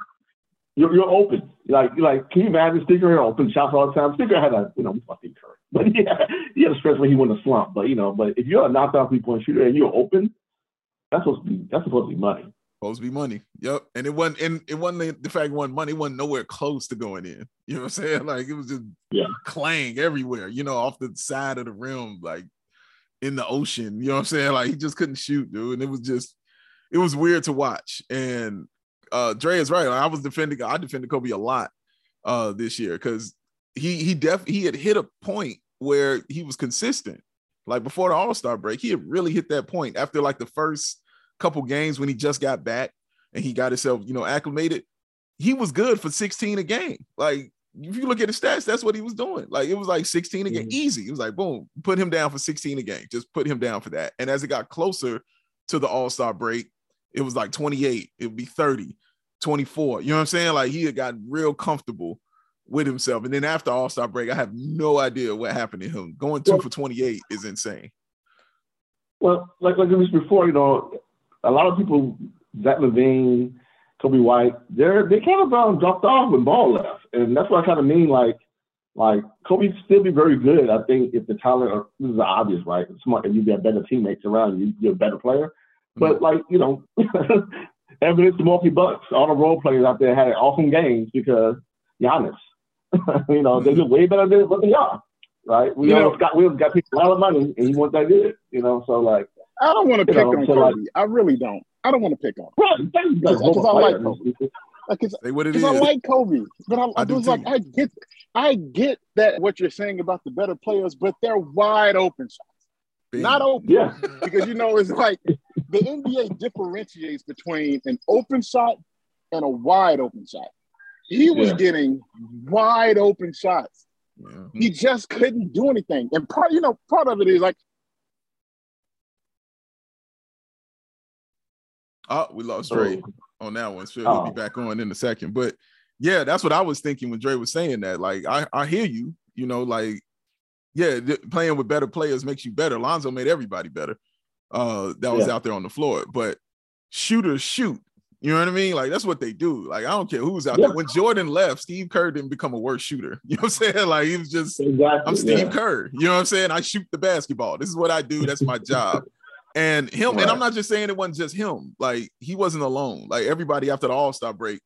[SPEAKER 2] You're, you're open. Like like, can you imagine Steve open shots all the time? Steve had a you know fucking Kerr, but yeah, he had a stretch where he went a slump. But you know, but if you're a knockdown three point shooter and you're open, that's supposed to be that's supposed to be money.
[SPEAKER 1] Supposed to be money. Yep. And it wasn't and it wasn't the fact it wasn't money, it wasn't nowhere close to going in. You know what I'm saying? Like it was just
[SPEAKER 2] yeah.
[SPEAKER 1] clang everywhere, you know, off the side of the rim, like in the ocean. You know what I'm saying? Like he just couldn't shoot, dude. And it was just it was weird to watch. And uh Dre is right. I was defending I defended Coby a lot uh this year because he he def he had hit a point where he was consistent. Like before the All-Star break, he had really hit that point after like the first couple games when he just got back and he got himself, you know, acclimated. He was good for 16 a game. Like if you look at the stats, that's what he was doing. Like it was like 16 a game, mm-hmm. easy. It was like boom, put him down for 16 a game. Just put him down for that. And as it got closer to the All-Star break, it was like 28, it would be 30, 24. You know what I'm saying? Like he had gotten real comfortable with himself. And then after All Star break, I have no idea what happened to him. Going two well, for 28 is insane.
[SPEAKER 2] Well, like like I was before, you know, a lot of people, Zach LaVine, Coby White, they're they kind of um, dropped off when Ball left, and that's what I kind of mean. Like, like Coby still be very good. I think if the talent, are, this is obvious, right? Smart, if you got better teammates around you, you're a better player. But mm-hmm. like you know, evidence to Milwaukee Bucks, all the role players out there had awesome games because Giannis. you know, they're just way better than what they are, right? We all got we got people a lot of money, and he wants that good, you know. So like,
[SPEAKER 3] I don't want to pick on so Coby. Like, I really don't. I don't want to pick on. Right, because I like Coby. Cause, Say what it is. I like Coby, but I, I, I was like, I get, I get that what you're saying about the better players, but they're wide open shots, Bing. not open.
[SPEAKER 2] Yeah,
[SPEAKER 3] because you know it's like the NBA differentiates between an open shot and a wide open shot. He was yeah. getting wide open shots. Yeah. He just couldn't do anything. And part, you know, part of it is like.
[SPEAKER 1] Oh, we lost Dre oh. on that one. So he'll oh. be back on in a second. But yeah, that's what I was thinking when Dre was saying that. Like, I, I hear you, you know, like, yeah, th- playing with better players makes you better. Lonzo made everybody better. Uh, that was yeah. out there on the floor. But shooters shoot. You know what I mean? Like that's what they do. Like I don't care who's out yeah. there. When Jordan left, Steve Kerr didn't become a worse shooter. You know what I'm saying? Like he was just exactly, I'm Steve yeah. Kerr. You know what I'm saying? I shoot the basketball. This is what I do. That's my job. And him, right. and I'm not just saying it wasn't just him. Like he wasn't alone. Like everybody after the All Star break,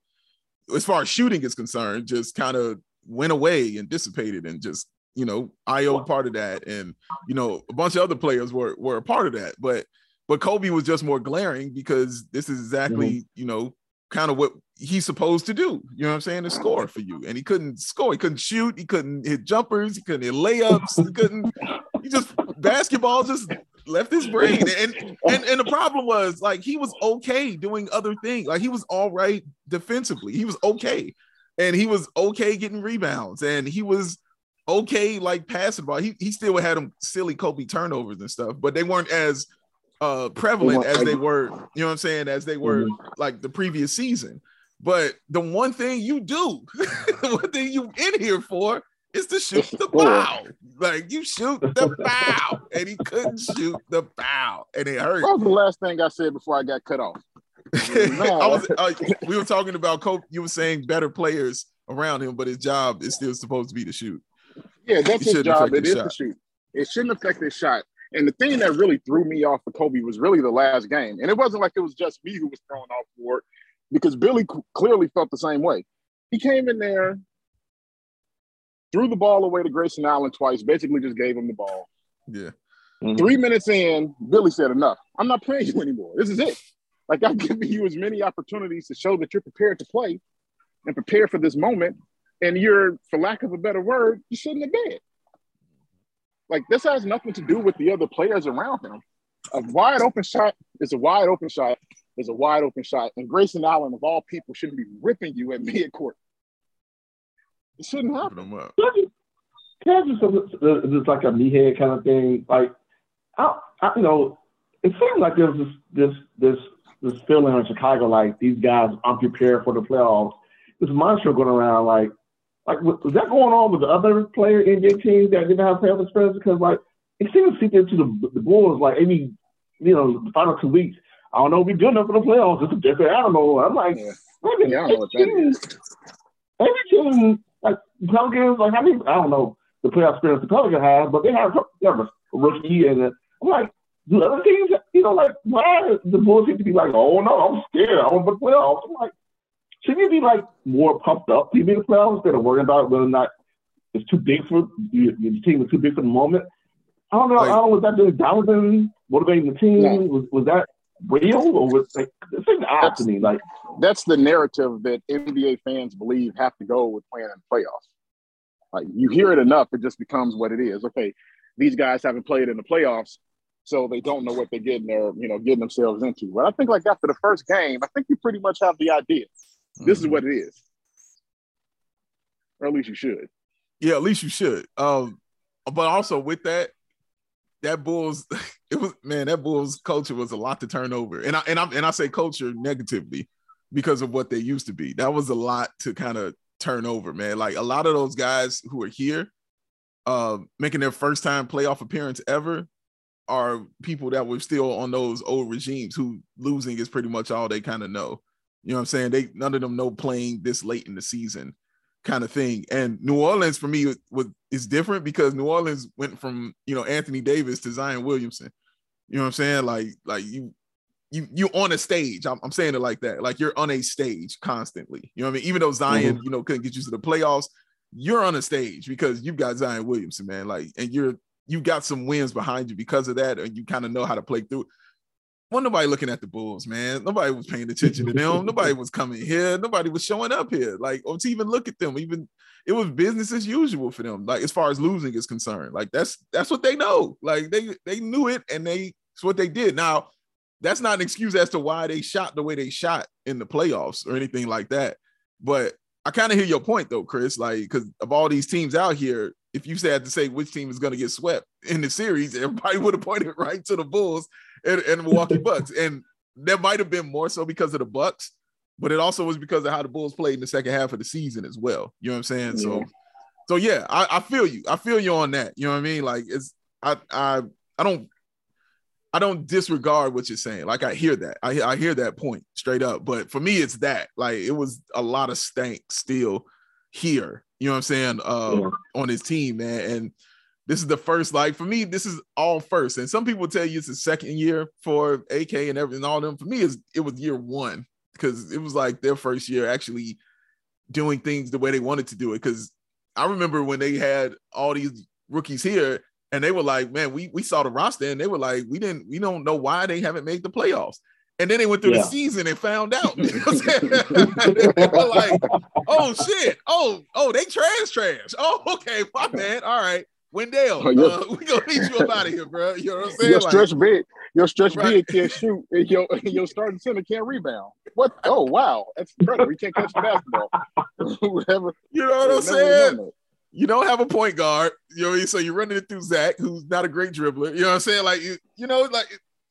[SPEAKER 1] as far as shooting is concerned, just kind of went away and dissipated, and just you know, Ayo part of that, and you know, a bunch of other players were were a part of that. But but Coby was just more glaring because this is exactly, mm-hmm. you know, kind of what he's supposed to do. You know what I'm saying? To score for you. And he couldn't score. He couldn't shoot. He couldn't hit jumpers. He couldn't hit layups. He couldn't, he just basketball just left his brain. And, and and the problem was like he was okay doing other things. Like he was all right defensively. He was okay. And he was okay getting rebounds. And he was okay like passing ball. He he still had them silly Coby turnovers and stuff, but they weren't as uh prevalent as they were, you know what I'm saying, as they were mm-hmm. like the previous season. But the one thing you do, the one thing you in here for is to shoot the bow. Like you shoot the bow, and he couldn't shoot the bow, and it hurt.
[SPEAKER 3] What was the last thing I said before I got cut off? I
[SPEAKER 1] was, uh, we were talking about Coby. You were saying better players around him, but his job is still supposed to be to shoot.
[SPEAKER 3] Yeah, that's his job. It is shot. to shoot. It shouldn't affect his shot. And the thing that really threw me off for Coby was really the last game. And it wasn't like it was just me who was thrown off for it because Billy clearly felt the same way. He came in there, threw the ball away to Grayson Allen twice, basically just gave him the ball.
[SPEAKER 1] Yeah.
[SPEAKER 3] Mm-hmm. Three minutes in, Billy said, Enough. I'm not playing you anymore. This is it. Like, I've given you as many opportunities to show that you're prepared to play and prepare for this moment. And you're, for lack of a better word, you shouldn't have been. Like this has nothing to do with the other players around him. A wide open shot is a wide open shot is a wide open shot, and Grayson Allen of all people shouldn't be ripping you at mid court. It shouldn't happen.
[SPEAKER 2] Can just just like a meathead kind of thing? Like, I, I, you know, it seemed like there was this this this this feeling in Chicago, like these guys aren't prepared for the playoffs. This mantra going around, like like, was that going on with the other player NBA teams that didn't have playoff experience? Because like it seems to seep into the, the Bulls like any, you know, the final two weeks. I don't know if we're good enough for the playoffs. It's a different animal. I'm like, yeah. wait a minute, every, team, every team, like Pelicans, like I mean, I don't know the playoff experience the Pelicans have, but they have, they have a rookie and I'm like, do other teams you know, like why the Bulls seem to be like, oh no, I'm scared. I want to playoffs. I'm like, shouldn't you be like more pumped up to be in the playoffs instead of worrying about whether or not it's too big for your, your team is too big for the moment? I don't know. Like, I don't know. Was that doing Donovan motivating the team? No. Was was that real or was like this is odd to me? Like
[SPEAKER 3] that's the narrative that NBA fans believe have to go with playing in playoffs. Like you hear it enough, it just becomes what it is. Okay, these guys haven't played in the playoffs, so they don't know what they're getting there, you know, getting themselves into. But I think like after the first game, I think you pretty much have the idea. Mm-hmm. This is mm-hmm. what it is. Or at least you should.
[SPEAKER 1] Yeah, at least you should. Um, but also with that, that Bulls, it was man, that Bulls culture was a lot to turn over. And I and I and I say culture negatively because of what they used to be. That was a lot to kind of turn over, man. Like a lot of those guys who are here, uh, making their first time playoff appearance ever, are people that were still on those old regimes who losing is pretty much all they kind of know. You know what I'm saying? They none of them know playing this late in the season kind of thing. And New Orleans for me was, was is different because New Orleans went from you know Anthony Davis to Zion Williamson. You know what I'm saying? Like like you you you on a stage. I'm, I'm saying it like that. Like you're on a stage constantly. You know what I mean? Even though Zion, mm-hmm. you know, couldn't get you to the playoffs, you're on a stage because you've got Zion Williamson, man. Like, and you're you've got some wins behind you because of that, and you kind of know how to play through it. Well, nobody looking at the Bulls, man. Nobody was paying attention to them. nobody was coming here. Nobody was showing up here. Like, or to even look at them. Even it was business as usual for them. Like, as far as losing is concerned, like that's that's what they know. Like they they knew it, and they it's what they did. Now, that's not an excuse as to why they shot the way they shot in the playoffs or anything like that. But I kind of hear your point though, Chris. Like, because of all these teams out here, if you had to say which team is going to get swept in the series, everybody would have pointed right to the Bulls and, and Milwaukee Bucks. And that might have been more so because of the Bucks, but it also was because of how the Bulls played in the second half of the season as well. You know what I'm saying? Yeah. So, so yeah, I, I feel you. I feel you on that. You know what I mean? Like it's I I I don't I don't disregard what you're saying. Like I hear that. I I hear that point straight up. But for me, it's that. Like it was a lot of stank still here. You know what I'm saying? Uh, yeah. on his team, man. And this is the first, like for me, this is all first. And some people tell you it's the second year for AK and everything, all them. For me, is it was year one because it was like their first year actually doing things the way they wanted to do it. Because I remember when they had all these rookies here, and they were like, "Man, we we saw the roster, and they were like, we didn't, we don't know why they haven't made the playoffs." And then they went through yeah. the season and found out. You know like, "Oh shit! Oh oh, they trash trash. Oh okay, my bad. All right." Wendell, oh, uh, we gonna need you up out of here, bro. You know what I'm saying?
[SPEAKER 3] Your stretch like, big, your stretch right. big can't shoot, and your your starting center can't rebound. What? Oh wow, that's incredible. We can't catch the basketball.
[SPEAKER 1] Whatever. You know what I'm saying? You don't have a point guard. You know, so you're running it through Zach, who's not a great dribbler. You know what I'm saying? Like you, you know, like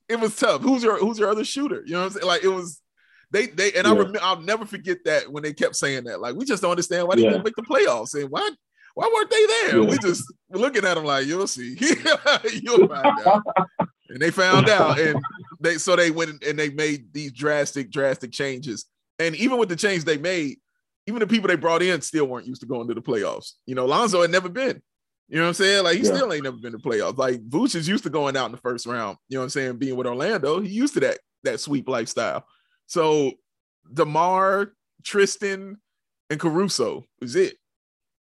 [SPEAKER 1] it, was tough. Who's your Who's your other shooter? You know what I'm saying? Like it was. They they and yeah. I remember I'll never forget that when they kept saying that. Like we just don't understand why they didn't make the playoffs. And why why weren't they there? Yeah. We just looking at them like, you'll see. you'll find out. and they found out. And they so they went and they made these drastic, drastic changes. And even with the change they made, even the people they brought in still weren't used to going to the playoffs. You know, Lonzo had never been. You know what I'm saying? Like he yeah. still ain't never been to playoffs. Like Vooch is used to going out in the first round. You know what I'm saying? Being with Orlando, he used to that that sweep lifestyle. So DeMar, Tristan, and Caruso is it.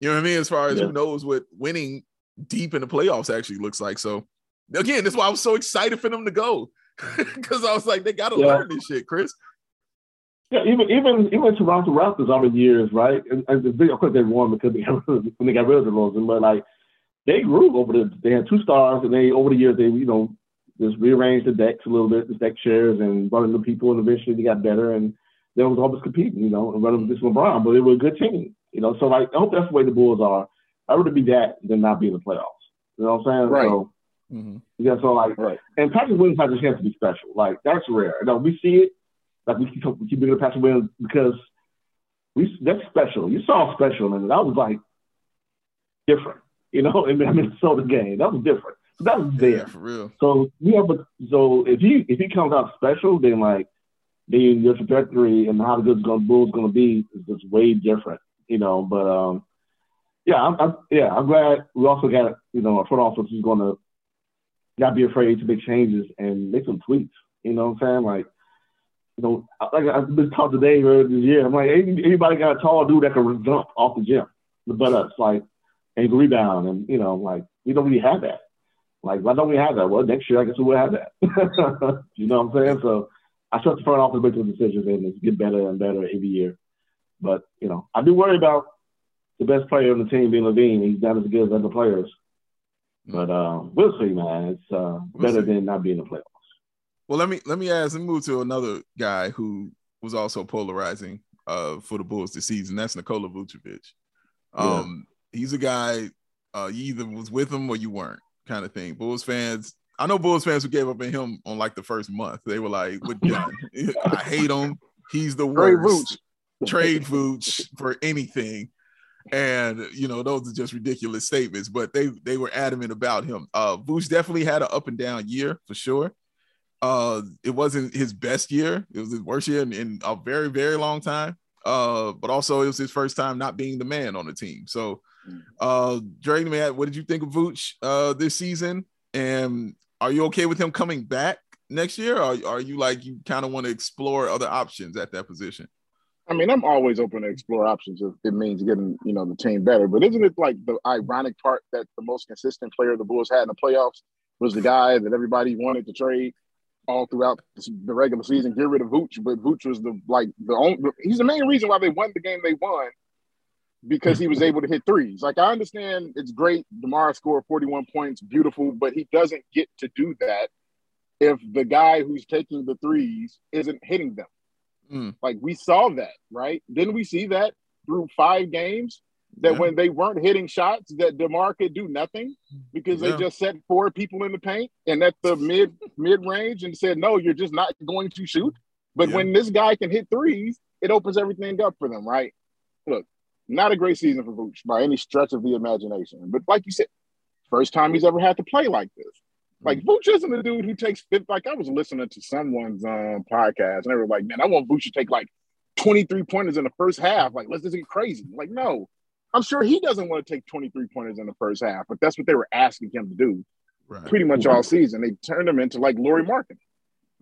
[SPEAKER 1] You know what I mean? As far as yeah. who knows what winning deep in the playoffs actually looks like. So again, that's why I was so excited for them to go. Because I was like, they gotta yeah. learn this shit, Chris.
[SPEAKER 2] Yeah, even even even Toronto Raptors over the years, right? And, and the big, of course they won because they got rid of, when they got rid of DeRozan, but like they grew over the they had two stars and they over the years they you know just rearranged the decks a little bit, the deck chairs and brought in the people and eventually they got better and they was always competing, you know, and running with this LeBron, but they were a good team. You know, so like I hope that's the way the Bulls are. I'd rather be that than not be in the playoffs. You know what I'm saying?
[SPEAKER 3] Right.
[SPEAKER 2] So, mm-hmm. yeah, so like right. and Patrick Williams has a chance to be special. Like that's rare. You know, we see it. Like we keep, we keep bringing Patrick Williams because we that's special. You saw special and that was like different, you know, in the Minnesota game. That was different. So that was there. Yeah,
[SPEAKER 1] for real.
[SPEAKER 2] So yeah, but so if he if he comes out special, then like then your trajectory and how the good Bulls going to be is just way different you know. But um, yeah, I'm, I'm, yeah, I'm glad we also got you know a front office who's going to not be afraid to make changes and make some tweaks. You know what I'm saying? Like, you know, like I've been talking today earlier this year. I'm like, anybody got a tall dude that can jump off the gym, the butt ups, like, and rebound, and you know, like we don't really have that. Like, why don't we have that? Well, next year I guess we'll have that. you know what I'm saying? So I trust the front office make the decisions and it's get better and better every year. But you know, I do worry about the best player on the team being LaVine. He's not as good as other players. But uh, we'll see, man. It's uh, we'll better see. than not being in the playoffs.
[SPEAKER 1] Well, let me let me ask and move to another guy who was also polarizing uh, for the Bulls this season. That's Nikola Vucevic. Um. He's a guy uh, you either was with him or you weren't, kind of thing. Bulls fans, I know Bulls fans who gave up on him on like the first month. They were like, "We're done. I hate him. He's the worst." Trade Vooch for anything and you know those are just ridiculous statements but they they were adamant about him uh Vooch definitely had an up and down year for sure uh it wasn't his best year it was his worst year in, in a very very long time uh but also it was his first time not being the man on the team so uh Drake man what did you think of Vooch uh this season? And are you okay with him coming back next year? Or are you like you kind of want to explore other options at that position?
[SPEAKER 3] I mean, I'm always open to explore options if it means getting, you know, the team better. But isn't it like the ironic part that the most consistent player the Bulls had in the playoffs was the guy that everybody wanted to trade all throughout the regular season, get rid of Vooch, but Vooch was the like the only he's the main reason why they won the game they won because he was able to hit threes. Like I understand it's great DeMar scored 41 points, beautiful, but he doesn't get to do that if the guy who's taking the threes isn't hitting them. Mm. Like we saw that, right? Didn't we see that through five games? That yeah. when they weren't hitting shots, that DeMar could do nothing because yeah. they just set four people in the paint and at the mid mid range and said, "No, you're just not going to shoot." But yeah. when this guy can hit threes, it opens everything up for them, right? Look, not a great season for Vooch by any stretch of the imagination. But like you said, first time he's ever had to play like this. Like Vooch isn't the dude who takes fifth. Like I was listening to someone's um, podcast and they were like, "Man, I want Vooch to take like 23 pointers in the first half. Like, let's just get crazy." like, no, I'm sure he doesn't want to take 23 pointers in the first half, but that's what they were asking him to do right. pretty much all season. They turned him into like Lauri Markkanen.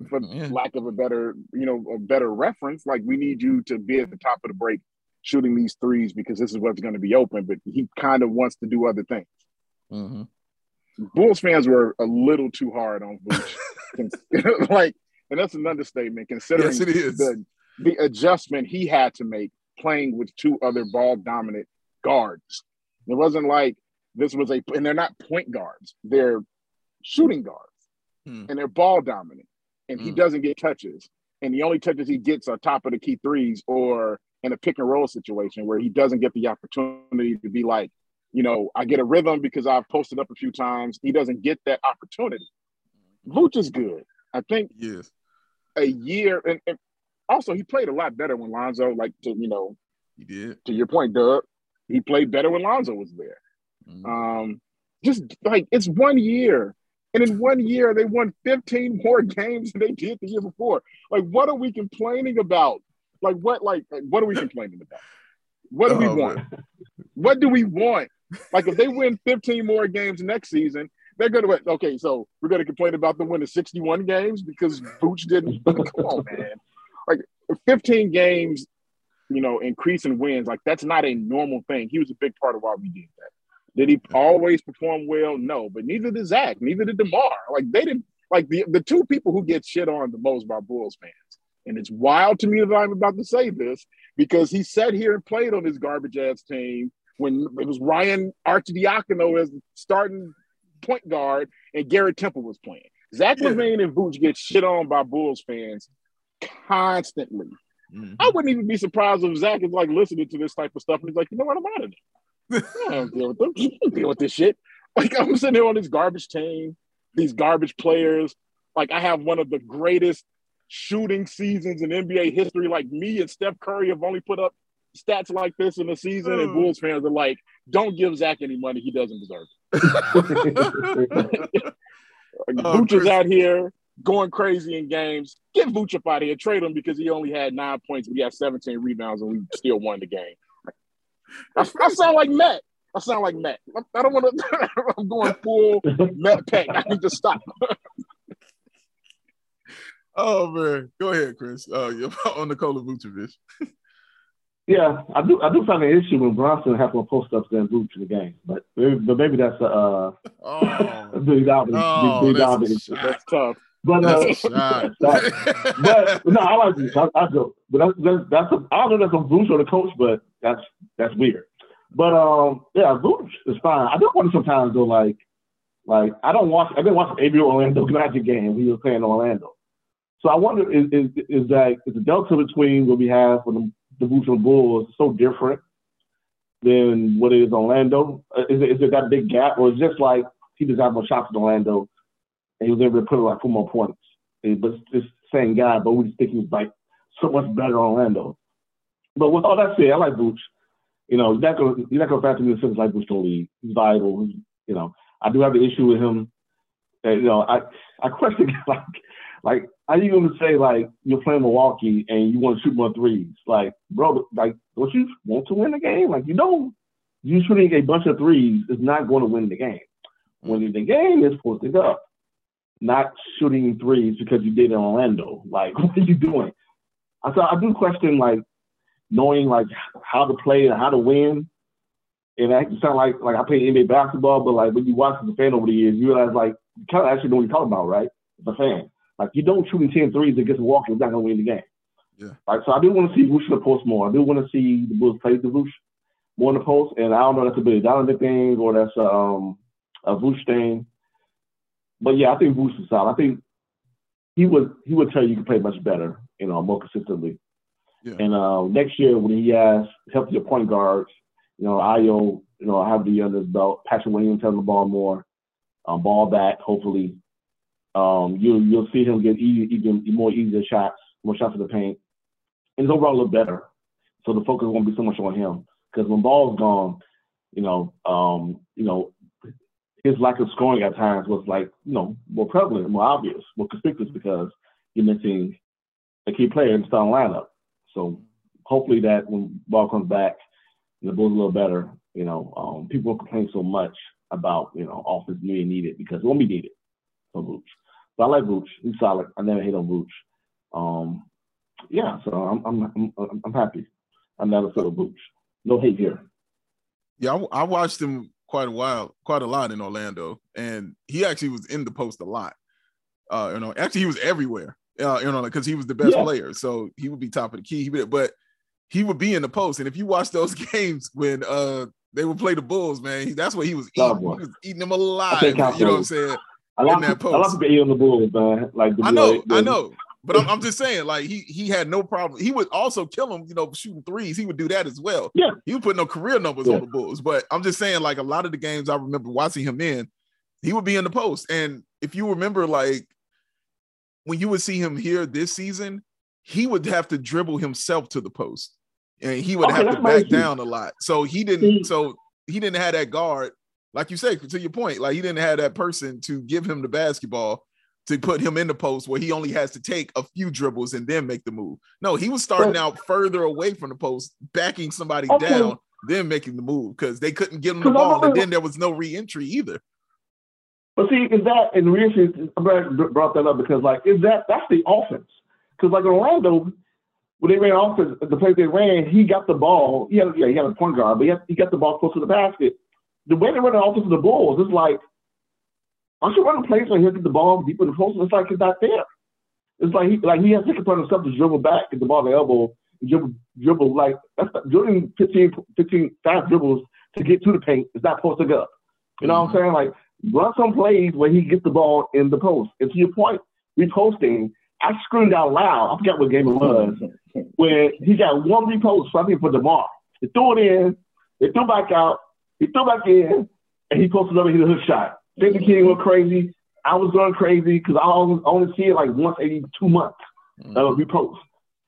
[SPEAKER 3] For yeah. lack of a better, you know, a better reference, like we need you to be at the top of the break shooting these threes because this is what's going to be open. But he kind of wants to do other things. Mm-hmm. Bulls fans were a little too hard on Vooch. like, and that's an understatement considering yes, the the adjustment he had to make playing with two other ball dominant guards. It wasn't like this was a and they're not point guards, they're shooting guards. Hmm. And they're ball dominant. And hmm. he doesn't get touches. And the only touches he gets are top of the key threes or in a pick and roll situation where he doesn't get the opportunity to be like you know, I get a rhythm because I've posted up a few times. He doesn't get that opportunity. Vooch is good. I think
[SPEAKER 1] yes.
[SPEAKER 3] a year and, and, also he played a lot better when Lonzo, like to you know,
[SPEAKER 1] he did.
[SPEAKER 3] To your point, Doug, he played better when Lonzo was there. Mm-hmm. Um, just like it's one year. And in one year, they won 15 more games than they did the year before. Like, what are we complaining about? Like, what? Like, what are we complaining about? What do oh, we want? Man. What do we want? Like if they win 15 more games next season, they're gonna okay. So we're gonna complain about them winning 61 games because Vooch didn't. Come on, man. Like 15 games, you know, increase in wins. Like that's not a normal thing. He was a big part of why we did that. Did he always perform well? No, but neither did Zach, neither did DeMar. Like they didn't. Like the the two people who get shit on the most by Bulls fans. And it's wild to me that I'm about to say this because he sat here and played on his garbage ass team when it was Ryan Arcidiacono as the starting point guard and Garrett Temple was playing. Zach yeah. LaVine and Vooch get shit on by Bulls fans constantly. Mm-hmm. I wouldn't even be surprised if Zach is like listening to this type of stuff and he's like, you know what, I'm out of it. I don't deal with them. I don't deal with this shit. Like I'm sitting here on this garbage team, these garbage players. Like I have one of the greatest shooting seasons in NBA history. Like me and Steph Curry have only put up stats like this in a season, and hmm. Bulls fans are like, "Don't give Zach any money; he doesn't deserve it." oh, is out here going crazy in games. Get Vooch up out of here. Trade him because he only had nine points, but he had 17 rebounds, and we still won the game. I, I sound like Matt. I sound like Matt. I don't want to. I'm going full Matt Peck. I need to stop.
[SPEAKER 1] oh man, go ahead, Chris. Uh, you're on Nikola Vucevic.
[SPEAKER 2] yeah, I do. I do find an issue when Bronson has more post ups than Vooch in the game, but maybe, but maybe that's a uh,
[SPEAKER 1] oh.
[SPEAKER 2] big
[SPEAKER 1] oh,
[SPEAKER 2] big, big
[SPEAKER 1] that's,
[SPEAKER 2] issue.
[SPEAKER 3] That's tough.
[SPEAKER 2] But uh,
[SPEAKER 1] that's shot.
[SPEAKER 2] but no, I like this. I, I joke, but that's that's, that's a, I don't know if that's a Vooch or the coach, but that's that's weird. But um, yeah, Vooch is fine. I do wonder sometimes though, like like I don't watch. I've been watching every Orlando Magic game. He was playing Orlando, so I wonder is is, is that is the delta between what we have for the the Vooch and Bulls so different than what it is Orlando? Uh, Is it, is it that big gap, or is it just like he just had more shots in Orlando and he was able to put like four more points? But it's the same guy, but we just think he was like so much better in Orlando. But with all that said, I like Vooch. You know, you're not gonna factor me in sense like Vooch don't lead. He's valuable. He's, you know, I do have the issue with him. And, you know, I I question like like how you gonna say like you're playing Milwaukee and you want to shoot more threes? Like, bro, like don't you want to win the game? Like you know, you shooting a bunch of threes is not going to win the game. Winning the game is posting up, not shooting threes because you did in Orlando. Like, what are you doing? I so I do question like knowing like how to play and how to win. And that sound like like I played NBA basketball, but like when you watch as a fan over the years, you realize like you kind of actually know what you're talking about, right? A fan, like you don't shooting 10 threes against Milwaukee, it's not gonna win the game.
[SPEAKER 1] Yeah.
[SPEAKER 2] Like so, I do want to see Vooch in the post more. I do want to see the Bulls play the Vooch more in the post, and I don't know if that's a of Donovan thing or that's a, um, a Vooch thing. But yeah, I think Vooch is solid. I think he would he would tell you you can play much better, you know, more consistently.
[SPEAKER 1] Yeah.
[SPEAKER 2] And uh, next year when he has healthier point guards, you know, Ayo, you know, have the under belt, Patrick Williams having the ball more, um, Ball back, hopefully. Um, you'll you'll see him get easy, even more easier shots, more shots in the paint, and his overall look better. So the focus won't be so much on him because when Ball's gone, you know, um, you know, his lack of scoring at times was like, you know, more prevalent, more obvious, more conspicuous because you're missing a key player in the starting lineup. So hopefully that when ball comes back, the Bulls a little better, you know, um, people complain so much about, you know, offense being needed because it won't be needed for Vooch. So I like Vooch. He's solid. I never hate on Vooch. Um, yeah, so I'm I'm I'm, I'm happy. I'm never feel Vooch. No hate here.
[SPEAKER 1] Yeah, I, I watched him quite a while, quite a lot in Orlando, and he actually was in the post a lot. Uh, you know, actually he was everywhere. Uh, you know, because he was the best
[SPEAKER 2] Yeah.
[SPEAKER 1] player, so he would be top of the key. He would, but he would be in the post, and if you watch those games when uh they would play the Bulls, man, he, that's what he was eating.
[SPEAKER 2] boy.
[SPEAKER 1] He was eating them alive. You know what I'm saying?
[SPEAKER 2] I like
[SPEAKER 1] In that
[SPEAKER 2] I like
[SPEAKER 1] post.
[SPEAKER 2] to be on the Bulls, man. Like the
[SPEAKER 1] I know, I know. But I'm, I'm just saying, like he he had no problem. He would also kill him, you know, shooting threes. He would do that as well.
[SPEAKER 2] Yeah.
[SPEAKER 1] He would put no career numbers
[SPEAKER 2] Yeah.
[SPEAKER 1] on the Bulls. But I'm just saying, like a lot of the games I remember watching him in, he would be in the post. And if you remember, like when you would see him here this season, he would have to dribble himself to the post, and he would
[SPEAKER 2] Okay,
[SPEAKER 1] have to back down a lot. So he didn't. So he didn't have that guard, like you say, to your point. Like he didn't have that person to give him the basketball to put him in the post where he only has to take a few dribbles and then make the move. No, he was starting out further away from the post, backing somebody
[SPEAKER 2] Okay.
[SPEAKER 1] down, then making the move because they couldn't get him the ball, and then there was no re-entry either.
[SPEAKER 2] But see, is that and the reason I'm glad you brought that up because like is that that's the offense? Because like Orlando, when they ran offense, the play they ran, he got the ball. Had yeah, he had a point guard, but he, had, he got the ball close to the basket. The way they run the offense to the Bulls is like, aren't you running plays where he get the ball deep in the post? It's like it's not there. It's like he like he has to upon himself to dribble back, get the ball the elbow, dribble dribble like that's not, dribbling 15, 15 fast dribbles to get to the paint. It's not posting up. You know what I'm mm-hmm. saying? Like run some plays where he gets the ball in the post. And to your point, reposting, I screamed out loud. I forgot what game it was, where he got one repost, I think for DeMar. They threw it in, they threw back out, he threw back in, and he posted up and hit a hook shot. Then the king went crazy. I was going crazy because I only, only see it like once every two months,
[SPEAKER 1] Mm-hmm.
[SPEAKER 2] uh, repost.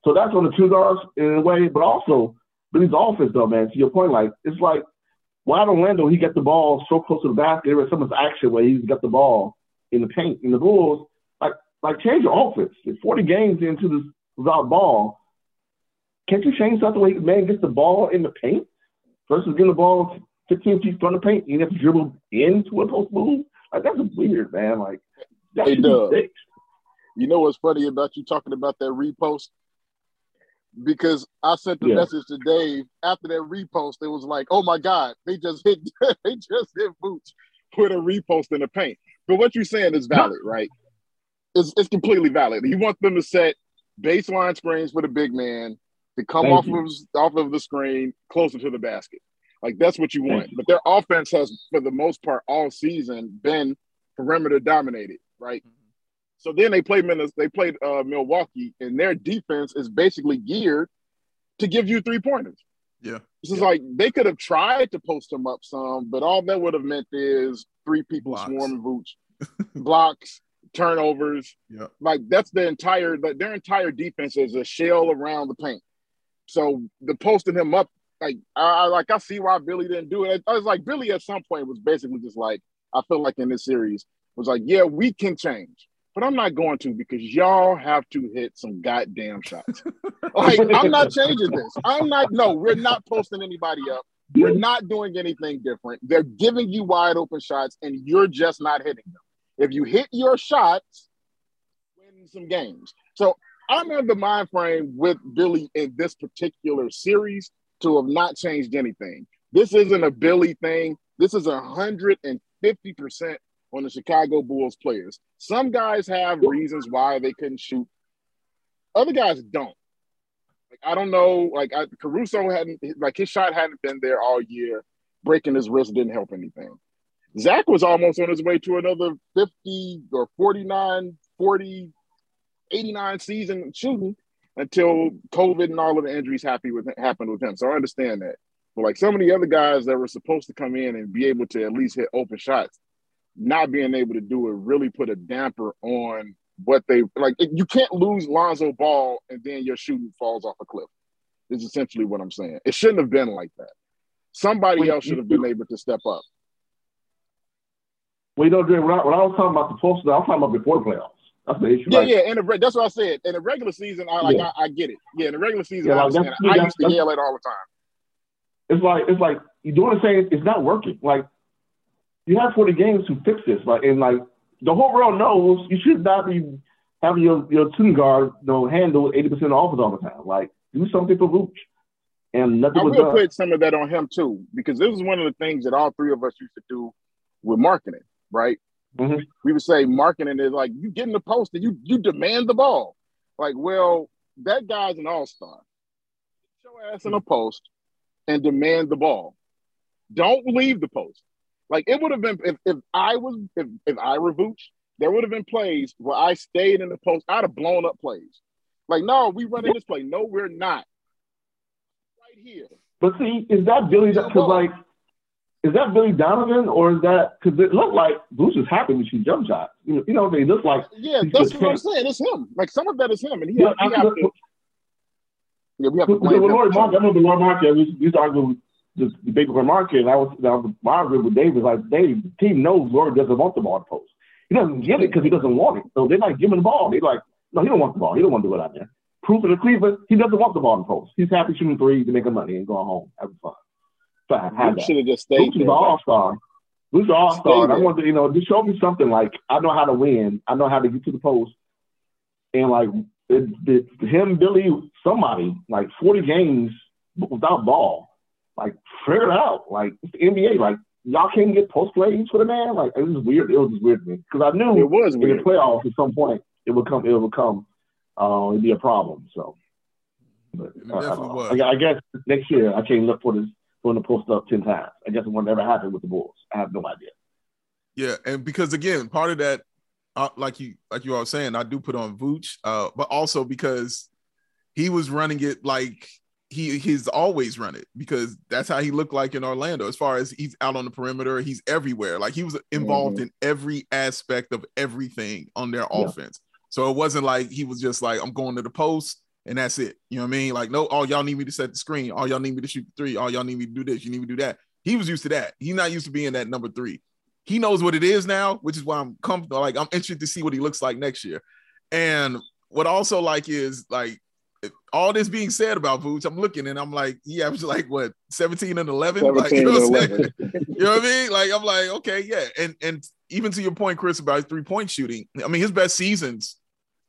[SPEAKER 2] So that's on the two guards in a way, but also, but his offense though, man, to your point, like, it's like, why in Orlando he got the ball so close to the basket? There was so much action where he's got the ball in the paint. In the Bulls, like like change your offense. It's 40 games into this without Ball. Can't you change something where man gets the ball in the paint versus getting the ball 15 feet from the paint, you have to dribble into a post move. Like that's weird, man. Like that
[SPEAKER 3] Hey,
[SPEAKER 2] should be
[SPEAKER 3] Dub. You know what's funny about you talking about that repost? Because I sent the
[SPEAKER 2] Yeah.
[SPEAKER 3] message to Dave after that repost. It was like, oh my God, they just hit they just hit Vooch with a repost in the paint. But what you're saying is valid, right? It's, it's completely valid. You want them to set baseline screens for the big man to come
[SPEAKER 2] Thank
[SPEAKER 3] off
[SPEAKER 2] you.
[SPEAKER 3] of off of the screen closer to the basket. Like that's what you want. But their offense has, for the most part, all season been perimeter dominated, right? So then they played Minnes- they played uh, Milwaukee, and their defense is basically geared to give you three pointers.
[SPEAKER 1] Yeah.
[SPEAKER 3] This is
[SPEAKER 1] Yeah.
[SPEAKER 3] like they could have tried to post him up some, but all that would have meant is three people
[SPEAKER 1] Blocks.
[SPEAKER 3] swarming Vooch, blocks, turnovers.
[SPEAKER 1] Yeah.
[SPEAKER 3] Like that's the entire like, their entire defense is a shell around the paint. So the posting him up, like I like I see why Billy didn't do it. I was like Billy at some point was basically just like I feel like in this series was like, yeah, we can change, but I'm not going to because y'all have to hit some goddamn shots. like I'm not changing this. I'm not. No, we're not posting anybody up. We're not doing anything different. They're giving you wide open shots, and you're just not hitting them. If you hit your shots, win some games. So I'm in the mind frame with Billy in this particular series to have not changed anything. This isn't a Billy thing. This is a hundred and fifty percent on the Chicago Bulls players. Some guys have reasons why they couldn't shoot. Other guys don't. Like I don't know. Like I, Caruso hadn't like his shot hadn't been there all year. Breaking his wrist didn't help anything. Zach was almost on his way to another 50 or 49, 40, 89 season shooting until COVID and all of the injuries happy with happened with him. So I understand that. But like some of the other guys that were supposed to come in and be able to at least hit open shots, not being able to do it really put a damper on what they like. You can't lose Lonzo Ball and then your shooting falls off a cliff. Is essentially what I'm saying. It shouldn't have been like that. Somebody
[SPEAKER 2] Wait,
[SPEAKER 3] else should have been able to step up.
[SPEAKER 2] Well, you know, Dre, when I, when I was talking about the post, I was talking about before the playoffs. That's the issue.
[SPEAKER 3] Yeah,
[SPEAKER 2] like,
[SPEAKER 3] yeah. In the, that's what I said. In the regular season, I like
[SPEAKER 2] Yeah.
[SPEAKER 3] I, I get it. Yeah, in the regular season,
[SPEAKER 2] Yeah,
[SPEAKER 3] I
[SPEAKER 2] like, that's-
[SPEAKER 3] it. I used to yell it all the time.
[SPEAKER 2] it's like it's like you're doing the same. It's not working. Like you have 40 games to fix this. Like and like the whole world knows you should not be having your your shooting guard you know, handle 80 percent of offense all the time. Like do something for Vooch. And nothing
[SPEAKER 3] I will
[SPEAKER 2] done.
[SPEAKER 3] put some of that on him too, because this is one of the things that all three of us used to do with marketing, right?
[SPEAKER 2] Mhm.
[SPEAKER 3] We would say marketing is like you get in the post and you you demand the ball. Like, well, that guy's an all-star. Get your ass in a post and demand the ball. Don't leave the post. Like it would have been if, if I was if, if I were Vooch, there would have been plays where I stayed in the post. I'd have blown up plays. Like, no, we running this play. No, we're not. Right here.
[SPEAKER 2] But see, is that Billy?
[SPEAKER 3] Yeah,
[SPEAKER 2] Because like, is that Billy Donovan or is that because it looked like Bruce is happy when she jump shots? You know, you know, they look like
[SPEAKER 3] Yeah, that's what I'm saying. It's him. Like some of that is him, and he,
[SPEAKER 2] Yeah,
[SPEAKER 3] he
[SPEAKER 2] I-
[SPEAKER 3] have to. Yeah, we have to
[SPEAKER 2] With.
[SPEAKER 3] Lauri
[SPEAKER 2] Markkanen, I remember Lauri Markkanen. We used to argue with the, big Lauri Markkanen, and I was, I was arguing with David. Like, Dave, the team knows Lauri doesn't want the ball to post. He doesn't get it because he doesn't want it. So they're not giving the ball. They're like, no, he don't want the ball. He don't want to do it out there. Proof of the Cleveland, he doesn't want the ball to post. He's happy shooting threes to make making money and going home having fun. So I had
[SPEAKER 3] He
[SPEAKER 2] that.
[SPEAKER 3] should have just stayed
[SPEAKER 2] Luke's
[SPEAKER 3] there.
[SPEAKER 2] an all star. Luke's an all star. I want to, you know, just show me something like I know how to win. I know how to get to the post. And like it, it, him, Billy, somebody like forty games without Ball, like figure it out. Like it's the NBA, like y'all can't get post plays for the man. Like it was weird. It was just weird to me because I knew
[SPEAKER 3] It was
[SPEAKER 2] in the
[SPEAKER 3] weird.
[SPEAKER 2] playoffs at some point it would come. It would come. Uh, it'd be a problem. So, but
[SPEAKER 1] It
[SPEAKER 2] I- I,
[SPEAKER 1] definitely
[SPEAKER 2] don't know.
[SPEAKER 1] was.
[SPEAKER 2] I, I guess next year I can't look for this them to post up ten times. I guess it will never happen with the Bulls. I have no idea.
[SPEAKER 1] Yeah, and because again, part of that, uh, like you like you all saying, I do put on Vooch, uh, but also because he was running it like he he's always run it because that's how he looked like in Orlando. As far as he's out on the perimeter, he's everywhere. Like he was involved in every aspect of everything on their
[SPEAKER 2] Yeah.
[SPEAKER 1] offense. So it wasn't like he was just like I'm going to the post and that's it. You know what I mean? Like no, all y'all need me to set the screen. All y'all need me to shoot the three. All y'all need me to do this. You need me to do that. He was used to that. He's not used to being that number three he knows what it is now, which is why I'm comfortable. Like I'm interested to see what he looks like next year. And what I also like is like all this being said about Vooch, I'm looking and I'm like, he averaged like what 17 and 11. 17 like, you, know what 11. you know what I mean? Like, I'm like, okay, yeah. And and even to your point, Chris, about three point shooting. I mean, his best seasons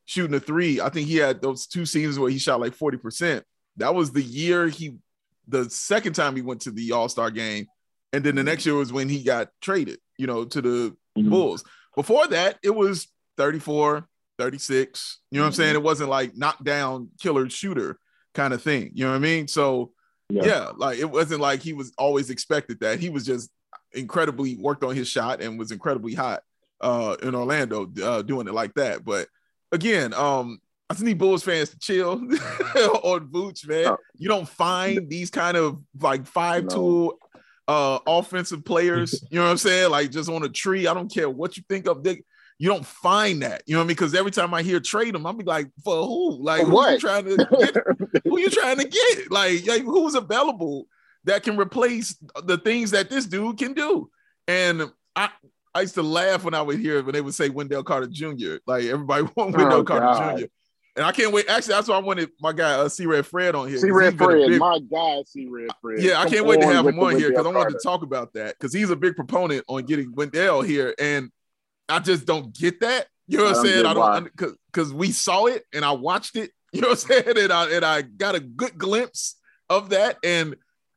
[SPEAKER 1] shooting a three. I think he had those two seasons where he shot like 40%. That was the year he the second time he went to the All-Star game. And then the next year was when he got traded, you know, to the mm-hmm. Bulls. Before that, it was 34, 36. You know what I'm saying? Mm-hmm. It wasn't like knockdown killer shooter kind of thing. You know what I mean? So yeah. yeah, like it wasn't like he was always expected that. He was just incredibly worked on his shot and was incredibly hot uh in Orlando uh doing it like that. But again, um I just need Bulls fans to chill on Vooch, man. You don't find these kind of like five tool uh offensive players, you know what I'm saying? Like just on a tree. I don't care what you think of. They, you don't find that, you know what I mean? Because every time I hear trade them, I'll be like, for who? Like, for who what? you trying to get? who you trying to get? Like, like, who's available that can replace the things that this dude can do? And I, I used to laugh when I would hear when they would say Wendell Carter Jr. Like everybody want Wendell oh, Carter God. Jr. And I can't wait. Actually, that's why I wanted my guy uh, C Red Fred on here.
[SPEAKER 3] C Red Fred, big... my guy, C Red Fred.
[SPEAKER 1] Yeah, I can't wait to have him on here because I wanted to talk about that because he's a big proponent on getting Wendell here, and I just don't get that. You know what I'm saying? I don't because we saw it and I watched it. You know what I'm saying? And I and I got a good glimpse of that. And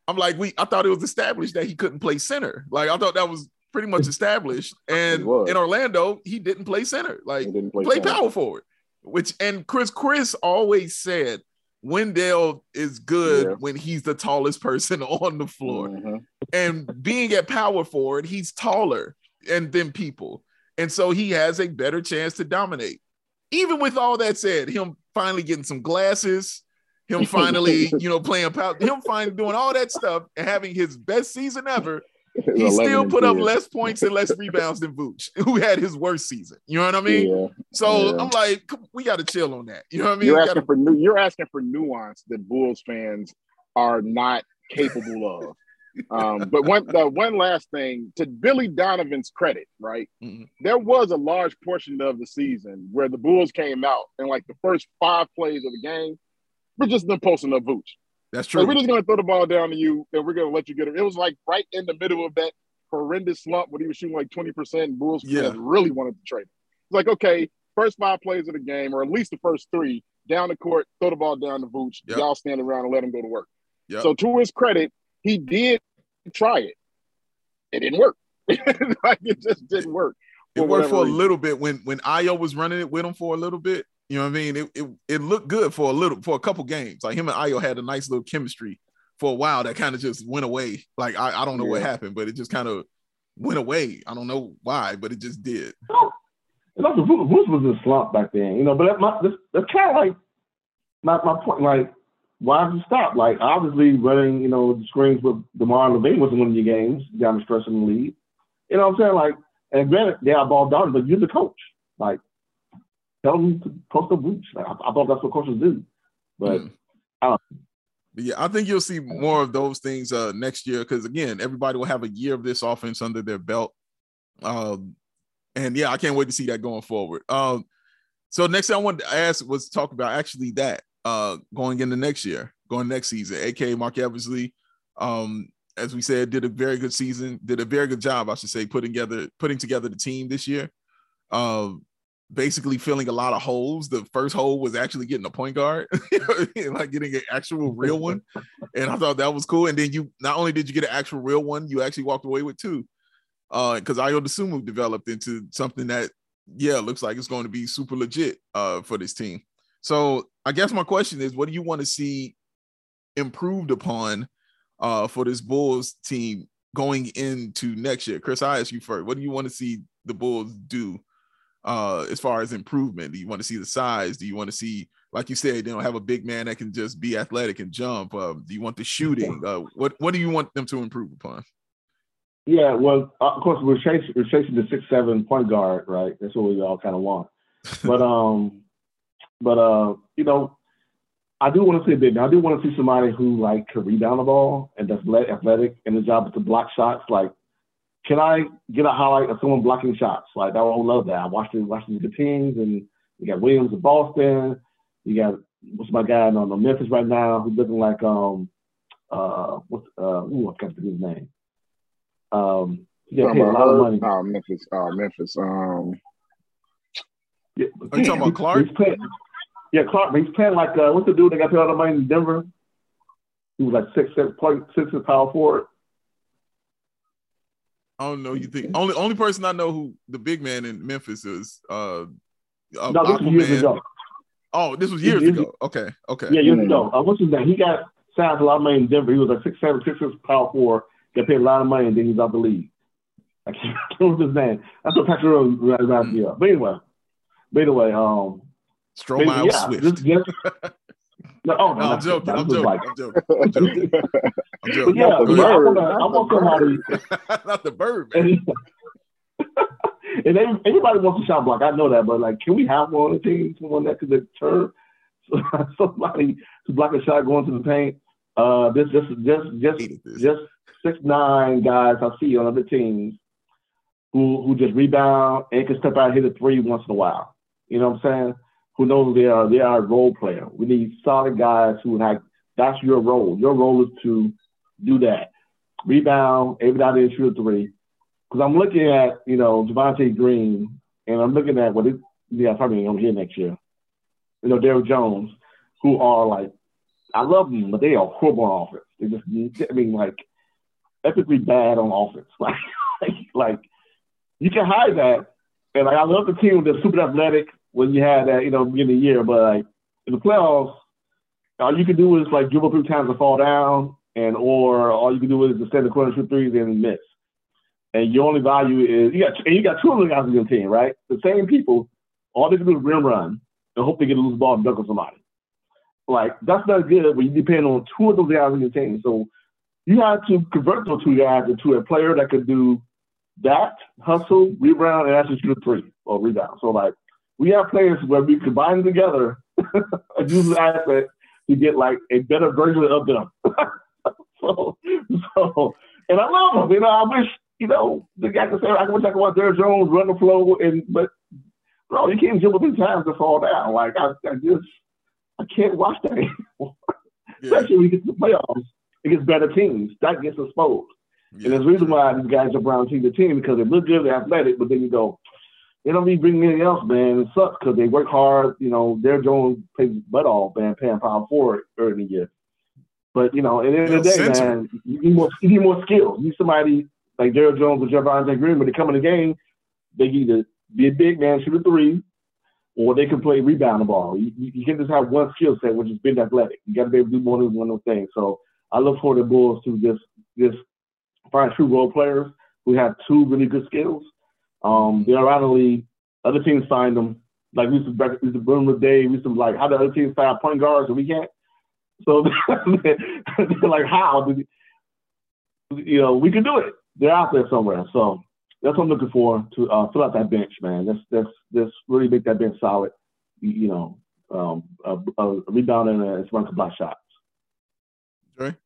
[SPEAKER 1] I'm like, we I thought it was established that he couldn't play center. Like I thought that was pretty much established. And in Orlando, he didn't play center. Like he didn't play, play power forward. Which and Chris Chris always said Wendell is good yeah. when he's the tallest person on the floor. Mm-hmm. And being at power forward, he's taller and than people. And so he has a better chance to dominate. Even with all that said, him finally getting some glasses, him finally, you know, playing power, him finally doing all that stuff and having his best season ever. He still put up less points and less rebounds than Vooch, who had his worst season. You know what I mean? Yeah, so yeah. I'm like, we got to chill on that. You know what I mean?
[SPEAKER 3] You're asking gotta... for new. You're asking for nuance that Bulls fans are not capable of. Um, but one the one last thing to Billy Donovan's credit, right? Mm-hmm. There was a large portion of the season where the Bulls came out and like the first five plays of the game, we're just them posting a Vooch.
[SPEAKER 1] That's true.
[SPEAKER 3] Like, we're just gonna throw the ball down to you and we're gonna let you get it. It was like right in the middle of that horrendous slump when he was shooting like 20%. Bulls yeah. really wanted to trade. It's like, okay, first five plays of the game, or at least the first three, down the court, throw the ball down to Vooch. Yep. Y'all stand around and let him go to work. Yep. So to his credit, he did try it. It didn't work. like it just didn't work.
[SPEAKER 1] It worked for reason. a little bit when when Ayo was running it with him for a little bit. You know what I mean? It, it it looked good for a little for a couple games. Like him and Ayo had a nice little chemistry for a while that kind of just went away. Like I, I don't know yeah. what happened, but it just kind of went away. I don't know why, but it just did.
[SPEAKER 2] It's also Bruce was in slump back then, you know. But that, my, that's, that's kind of like my, my point. Like why did you stop? Like obviously running, you know, the screens with DeMar LaVine wasn't winning your games down the stretch in the lead. You know what I'm saying? Like, and granted, they are ball down, but you're the coach. Like, tell them to post the Vooch. Like, I, I, thought that's what coaches do. But mm. I don't
[SPEAKER 1] yeah, I think you'll see more of those things uh, next year because again, everybody will have a year of this offense under their belt. Um, and yeah, I can't wait to see that going forward. Um, so next thing I wanted to ask was talk about actually that uh, going into next year, going next season. AK Marc Eversley, um, as we said, did a very good season, did a very good job, I should say, putting together putting together the team this year. Um, basically filling a lot of holes. The first hole was actually getting a point guard, like getting an actual real one. And I thought that was cool. And then you not only did you get an actual real one, you actually walked away with two. Uh, because Ayo Dosunmu developed into something that yeah, looks like it's going to be super legit uh for this team. So I guess my question is, what do you want to see improved upon uh, for this Bulls team going into next year? Chris, I ask you first. What do you want to see the Bulls do uh, as far as improvement? Do you want to see the size? Do you want to see, like you said, they don't have a big man that can just be athletic and jump? Uh, do you want the shooting? Uh, what What do you want them to improve upon?
[SPEAKER 2] Yeah, well, of course we're chasing we're chasing the six seven point guard, right? That's what we all kind of want. But um, but uh, you know, I do want to see. Now, I do want to see somebody who like can rebound the ball and that's athletic and the job is to block shots. Like, can I get a highlight of someone blocking shots? Like, I don't love that. I watched the watched the teams and you got Williams of Boston, you got what's my guy on the Memphis right now who's looking like um uh what's uh ooh, I can't his name. Um he got paid a lot of money.
[SPEAKER 3] Oh, Memphis, uh, Memphis. Um,
[SPEAKER 2] yeah,
[SPEAKER 1] Are you talking about Clarke?
[SPEAKER 2] He's playing, yeah, Clarke. But he's playing like uh, what's the dude that got paid all the money in Denver? He was like six, six, point six, six power forward.
[SPEAKER 1] I don't know. You think only only person I know who the big man in Memphis is uh, uh
[SPEAKER 2] No, this was years ago.
[SPEAKER 1] Oh, this was years
[SPEAKER 2] Years
[SPEAKER 1] ago. Okay, okay.
[SPEAKER 2] Yeah, years ago. Uh, what's his name? He got signed a lot of money in Denver. He was like six, seven, six, six power four. Got paid a lot of money, and then he's out the league. I can't remember his name. That's what Patrick Rose reminds me of. But anyway, but anyway, um,
[SPEAKER 1] Stromile
[SPEAKER 2] yeah,
[SPEAKER 1] Swift.
[SPEAKER 2] just, just, no, oh,
[SPEAKER 1] no, I'm joking. I'm joking.
[SPEAKER 2] like-
[SPEAKER 1] I'm joking. I'm joking. I'm joking.
[SPEAKER 2] yeah,
[SPEAKER 1] Go
[SPEAKER 2] yeah, I want, somebody.
[SPEAKER 1] Not the bird, man.
[SPEAKER 2] And, everybody wants a shot block. I know that, but like, can we have one on the team, someone that could turn somebody to block a shot going to the paint? Uh, this just just just just six nine guys I see on other teams who who just rebound and can step out and hit a three once in a while. You know what I'm saying? Who knows they are they are a role player. We need solid guys who have that's your role. Your role is to do that. Rebound, every out there shoot a three. Because I'm looking at, you know, Javonte Green and I'm looking at what it yeah, probably I'm here next year. You know, Derrick Jones, who are like I love them, but they are horrible on offense. They just I mean like epically bad on offense. Like, like, like you can hide that. And like I love the team that's super athletic when you had that, you know, beginning of the year, but like in the playoffs, all you can do is like give up three times and fall down, and or all you can do is extend the corner shoot threes and miss. And your only value is you got and you got two other guys on your team, right? The same people, all they can do is rim run and hope they get a loose ball and dunk on somebody. Like that's not good when you depend on two of those guys on your team. So you have to convert those two guys into a player that could do that, hustle, rebound, and actually shoot a three or rebound. So like we have players where we combine together and use the asset to get like a better version of them. so, so, and I love them. You know, I wish you know the guy could say I wish I could watch Derrick Jones run the flow, and but bro, you can't jump up in times to fall down. Like I, I just I can't watch that anymore.
[SPEAKER 1] Yeah,
[SPEAKER 2] Especially when we get to the playoffs against better teams. That gets exposed. And there's a reason why these guys are around team to team because they look good, they're athletic, but then you go, they don't even bring anything else, man. It sucks because they work hard. You know, Jones plays his butt off, man, paying power forward early in the year. But, you know, at the end of the day, man, you need more, you need more skills. You need somebody like Derrick Jones or Javonte Green, when they come in the game, they either be a big man, shoot a three, or they can play rebound the ball. You, you, you can't just have one skill set, which is being athletic. You got to be able to do more than one of those things. So I look for the Bulls to just just find true role players who have two really good skills. Um, the league. Other teams signed them. Like we used to, we used to boom the day. We used to like how the other teams find point guards and we can't. So they're like, how? Did you, know, we can do it. They're out there somewhere. So that's what I'm looking for to uh, fill out that bench, man. That's that's that's really make that bench solid. You, know, um, a, a rebound and a run to block shots.
[SPEAKER 1] Dre?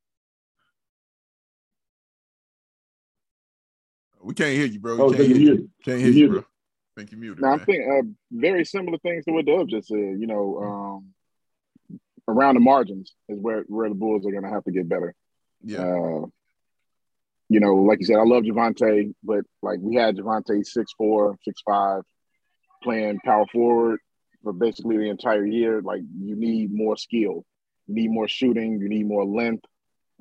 [SPEAKER 1] We can't hear you, bro. We
[SPEAKER 2] Oh,
[SPEAKER 1] can't hear you.
[SPEAKER 2] you.
[SPEAKER 1] Can't hear you,
[SPEAKER 2] muted.
[SPEAKER 1] bro. think you muted.
[SPEAKER 3] Now I
[SPEAKER 1] man.
[SPEAKER 3] think uh, very similar things to what Dub just said. You know, um, around the margins is where where the Bulls are going to have to get better.
[SPEAKER 1] yeah,
[SPEAKER 3] Uh, you know, like you said, I love Javonte, but like we had Javonte six four, six five, playing power forward for basically the entire year. Like you need more skill, you need more shooting, you need more length.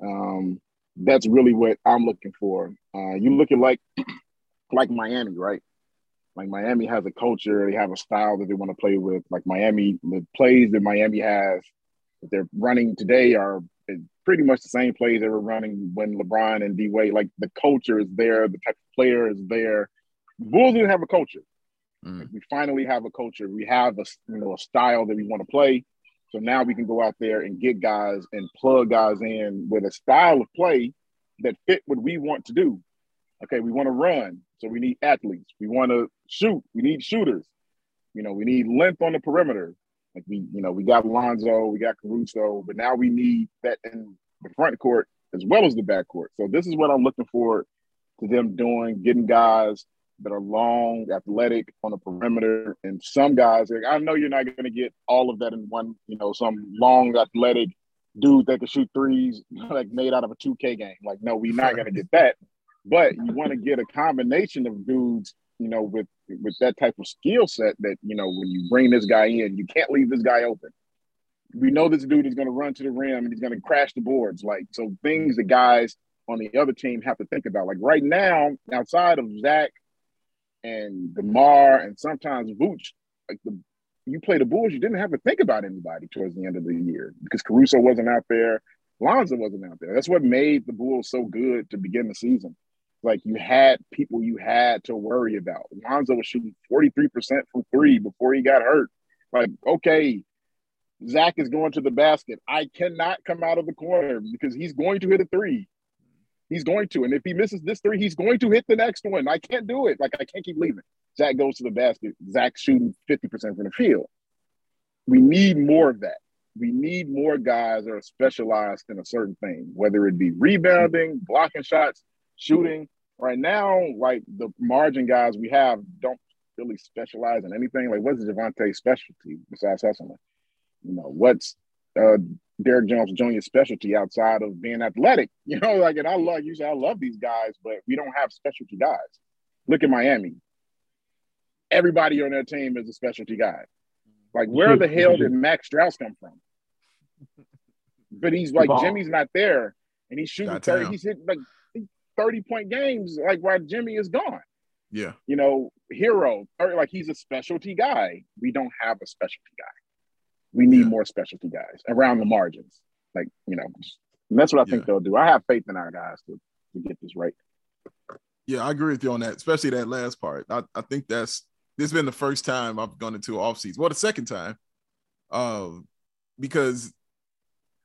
[SPEAKER 3] Um, that's really what I'm looking for. Uh, you look at like like Miami, right? Like Miami has a culture, they have a style that they want to play with. Like Miami, the plays that Miami has that they're running today are pretty much the same plays they were running when LeBron and D Wade. Like the culture is there, the type of player is there. Bulls didn't have a culture.
[SPEAKER 1] Mm.
[SPEAKER 3] Like we finally have a culture. We have a you know a style that we want to play. So now we can go out there and get guys and plug guys in with a style of play that fit what we want to do. Okay, we want to run, so we need athletes. We want to shoot, we need shooters. You know, we need length on the perimeter. Like we, you know, we got Lonzo, we got Caruso, but now we need that in the front court as well as the back court. So this is what I'm looking forward to them doing, getting guys that are long, athletic on the perimeter, and some guys. Like, I know you're not going to get all of that in one. You know, some long, athletic dude that can shoot threes like made out of a 2K game. Like, no, we're not going to get that. But you want to get a combination of dudes, you know, with with that type of skill set that you know when you bring this guy in, you can't leave this guy open. We know this dude is going to run to the rim and he's going to crash the boards. Like so, things the guys on the other team have to think about. Like right now, outside of Zach and DeMar and sometimes Vooch, like the you play the Bulls, you didn't have to think about anybody towards the end of the year because Caruso wasn't out there, Lonzo wasn't out there. That's what made the Bulls so good to begin the season. Like you had people you had to worry about. Lonzo was shooting 43% from three before he got hurt. Like, okay, Zach is going to the basket. I cannot come out of the corner because he's going to hit a three. He's going to. And if he misses this three, he's going to hit the next one. I can't do it. Like, I can't keep leaving. Zach goes to the basket. Zach shooting 50% from the field. We need more of that. We need more guys that are specialized in a certain thing, whether it be rebounding, blocking shots, shooting. Right now, like the margin guys we have don't really specialize in anything. Like, what's Javonte's specialty besides hustling? You know, what's uh, Derrick Jones Jr. specialty outside of being athletic? You know, like, and I love you say I love these guys, but we don't have specialty guys. Look at Miami. Everybody on their team is a specialty guy. Like, where the hell did Max Strus come from? But he's like Jimmy's not there, and he's shooting 30, he's hitting like 30 point games, like while Jimmy is gone.
[SPEAKER 1] Yeah.
[SPEAKER 3] You know, hero, or like he's a specialty guy. We don't have a specialty guy. We need yeah. more specialty guys around the margins. Like, you know, that's what I think yeah. they'll do. I have faith in our guys to, to get this right.
[SPEAKER 1] Yeah, I agree with you on that, especially that last part. I, I think that's this has been the first time I've gone into an off season. Well, the second time. Um, because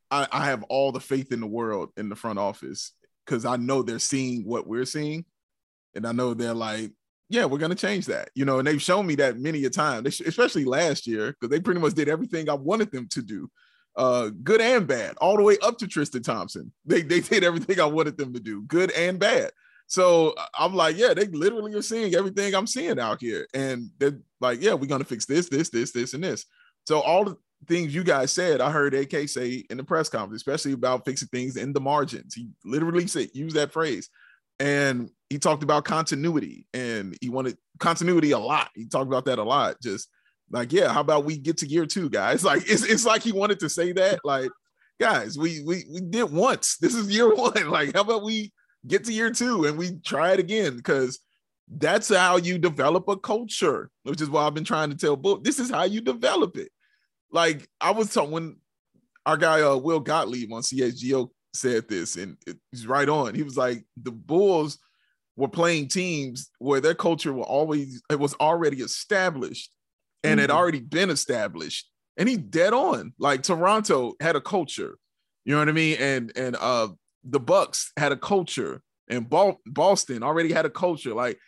[SPEAKER 1] I, I have all the faith in the world in the front office because I know they're seeing what we're seeing. And I know they're like, yeah, we're gonna change that, you know. And they've shown me that many a time, especially last year, because they pretty much did everything I wanted them to do, uh, good and bad, all the way up to Tristan Thompson. They they did everything I wanted them to do, good and bad. So I'm like, yeah, they literally are seeing everything I'm seeing out here, and they're like, yeah, we're gonna fix this, this, this, this, and this. So all the things you guys said, I heard AK say in the press conference, especially about fixing things in the margins. He literally said, use that phrase. And he talked about continuity and he wanted continuity a lot. He talked about that a lot. Just like, yeah, how about we get to year two, guys? Like it's, it's like he wanted to say that. Like, guys, we we we did once. This is year one. Like, how about we get to year two and we try it again? Because that's how you develop a culture, which is why I've been trying to tell Book. This is how you develop it. Like I was talking when our guy uh, Will Gottlieb on CHGO said this, and he's right on. He was like, the Bulls were playing teams where their culture was always it was already established and mm had already been established. And he dead on. Like Toronto had a culture, you know what I mean? And and uh the Bucks had a culture, and Boston already had a culture. Like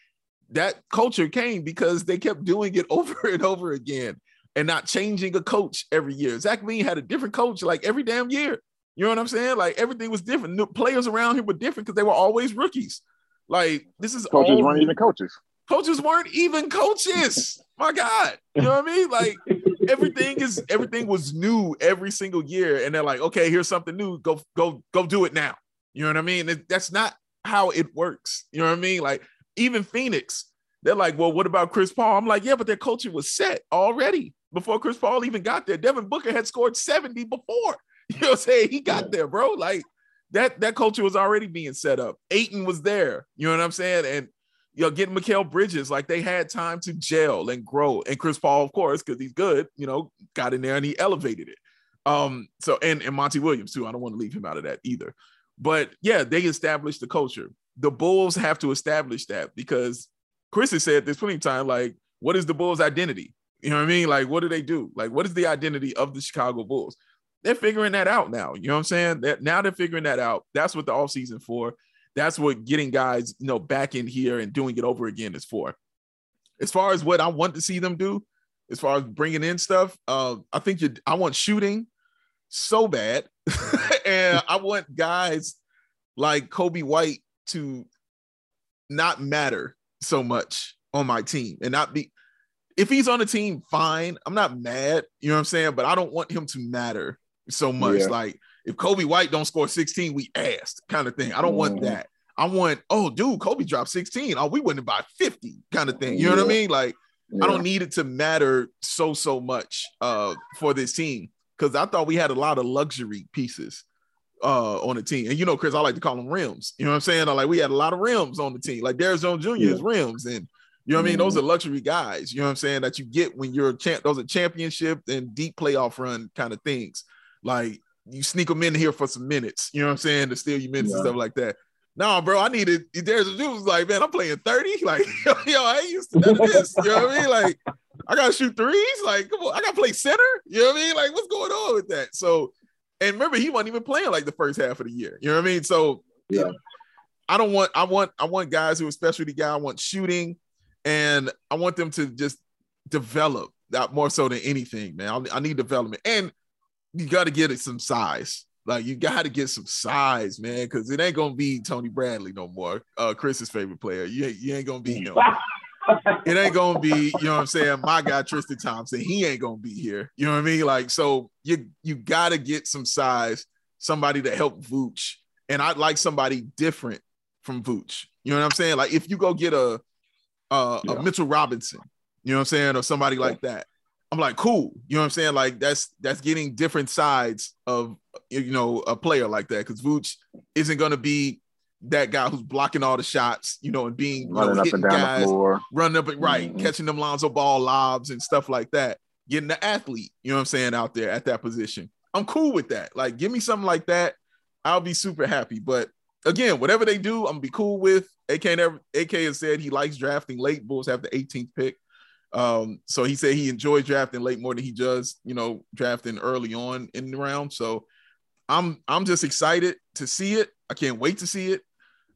[SPEAKER 1] that culture came because they kept doing it over and over again and not changing a coach every year. Zach LaVine had a different coach like every damn year. You know what I'm saying? Like everything was different. The players around him were different because they were always rookies. Like this is
[SPEAKER 3] coaches weren't even coaches.
[SPEAKER 1] Coaches weren't even coaches. My God, you know what I mean? Like everything is everything was new every single year, and they're like, okay, here's something new. Go go go do it now. You know what I mean? That's not how it works. You know what I mean? Like even Phoenix, they're like, well, what about Chris Paul? I'm like, yeah, but their culture was set already before Chris Paul even got there. Devin Booker had scored 70 before. You know what I'm saying? He got there, bro. Like that that culture was already being set up. Ayton was there. You know what I'm saying? And you know, getting Mikal Bridges, like they had time to gel and grow. And Chris Paul, of course, because he's good, you know, got in there and he elevated it. Um, so and and Monty Williams too. I don't want to leave him out of that either. But yeah, they established the culture. The Bulls have to establish that because Chris has said this plenty of time. Like, what is the Bulls' identity? You know what I mean? Like, what do they do? Like, what is the identity of the Chicago Bulls? They're figuring that out now. You know what I'm saying? That now they're figuring that out. That's what the offseason for. That's what getting guys, you know, back in here and doing it over again is for. As far as what I want to see them do, as far as bringing in stuff, uh, I think you. I want shooting so bad, and I want guys like Coby White to not matter so much on my team and not be if he's on the team, fine. I'm not mad, you know what I'm saying? But I don't want him to matter so much. Yeah. Like if Coby White don't score 16, we asked kind of thing. I don't mm-hmm. want that. I want, oh, dude, Coby dropped 16. Oh, we wouldn't buy 50 kind of thing. You know what I mean? Like, yeah. I don't need it to matter so, so much uh, for this team because I thought we had a lot of luxury pieces uh, on the team. And you know, Chris, I like to call them rims. You know what I'm saying? like we had a lot of rims on the team. Like Darius Jones Jr. Yeah. is rims. And you know what I mean? Those mm-hmm. are luxury guys, you know what I'm saying, that you get when you're a champ. Those are championship and deep playoff run kind of things. Like you sneak them in here for some minutes, you know what I'm saying, to steal you minutes yeah. and stuff like that. No, bro, I needed there's a dude was like, man, I'm playing 30. Like, yo, yo I ain't used to do this. You know what I mean? Like, I gotta shoot threes. Like, come on, I gotta play center. You know what I mean? Like, what's going on with that? So, and remember, he wasn't even playing like the first half of the year. You know what I mean? So yeah. I don't want I want I want guys who are specialty guy. I want shooting, and I want them to just develop that more so than anything, man. I, I need development, and you got to get it some size. Like you got to get some size, man, because it ain't gonna be Tony Bradley no more. Uh, Chris's favorite player. You, you ain't gonna be him. it ain't gonna be, you know what I'm saying? My guy Tristan Thompson, he ain't gonna be here. You know what I mean? Like, so you you gotta get some size, somebody to help Vooch. And I'd like somebody different from Vooch. You know what I'm saying? Like if you go get a uh, yeah. a Mitchell Robinson, you know what I'm saying, or somebody like that. I'm like, cool. You know what I'm saying? Like that's that's getting different sides of you know a player like that because Vooch isn't going to be that guy who's blocking all the shots, you know, and being running know, hitting guys, running up and right, mm-hmm. catching them Lonzo ball lobs and stuff like that. Getting the athlete, you know what I'm saying, out there at that position. I'm cool with that. Like, give me something like that. I'll be super happy. But again, whatever they do, I'm gonna be cool with. AK never AK has said he likes drafting late. Bulls have the 18th pick. Um, so he said he enjoys drafting late more than he does, you know, drafting early on in the round. So I'm I'm just excited to see it. I can't wait to see it.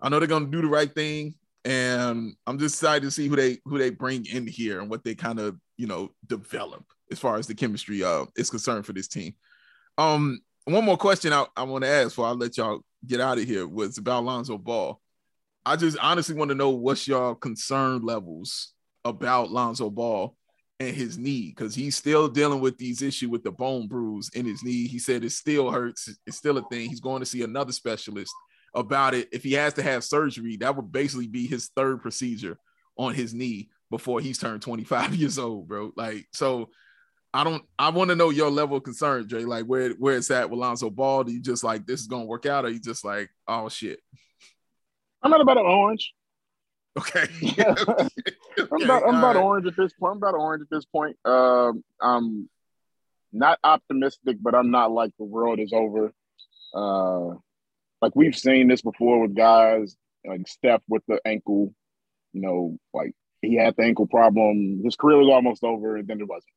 [SPEAKER 1] I know they're gonna do the right thing, and I'm just excited to see who they who they bring in here and what they kind of you know develop as far as the chemistry uh is concerned for this team. Um, one more question I, I want to ask before I let y'all get out of here was about Lonzo Ball. I just honestly want to know what's y'all concern levels about Lonzo Ball and his knee because he's still dealing with these issues with the bone bruise in his knee. He said it still hurts. It's still a thing. He's going to see another specialist about it. If he has to have surgery, that would basically be his third procedure on his knee before he's turned 25 years old, bro. Like, so I don't I want to know your level of concern, Jay. Like where where it's at with Lonzo Ball. Do you just like this is gonna work out, or you just like, oh shit?
[SPEAKER 3] I'm not about an orange.
[SPEAKER 1] Okay.
[SPEAKER 3] I'm about I'm about right. orange at this point. I'm about orange at this point. Um, I'm not optimistic, but I'm not like the world is over. Uh, like we've seen this before with guys like Steph with the ankle. You know, like he had the ankle problem. His career was almost over, and then it wasn't.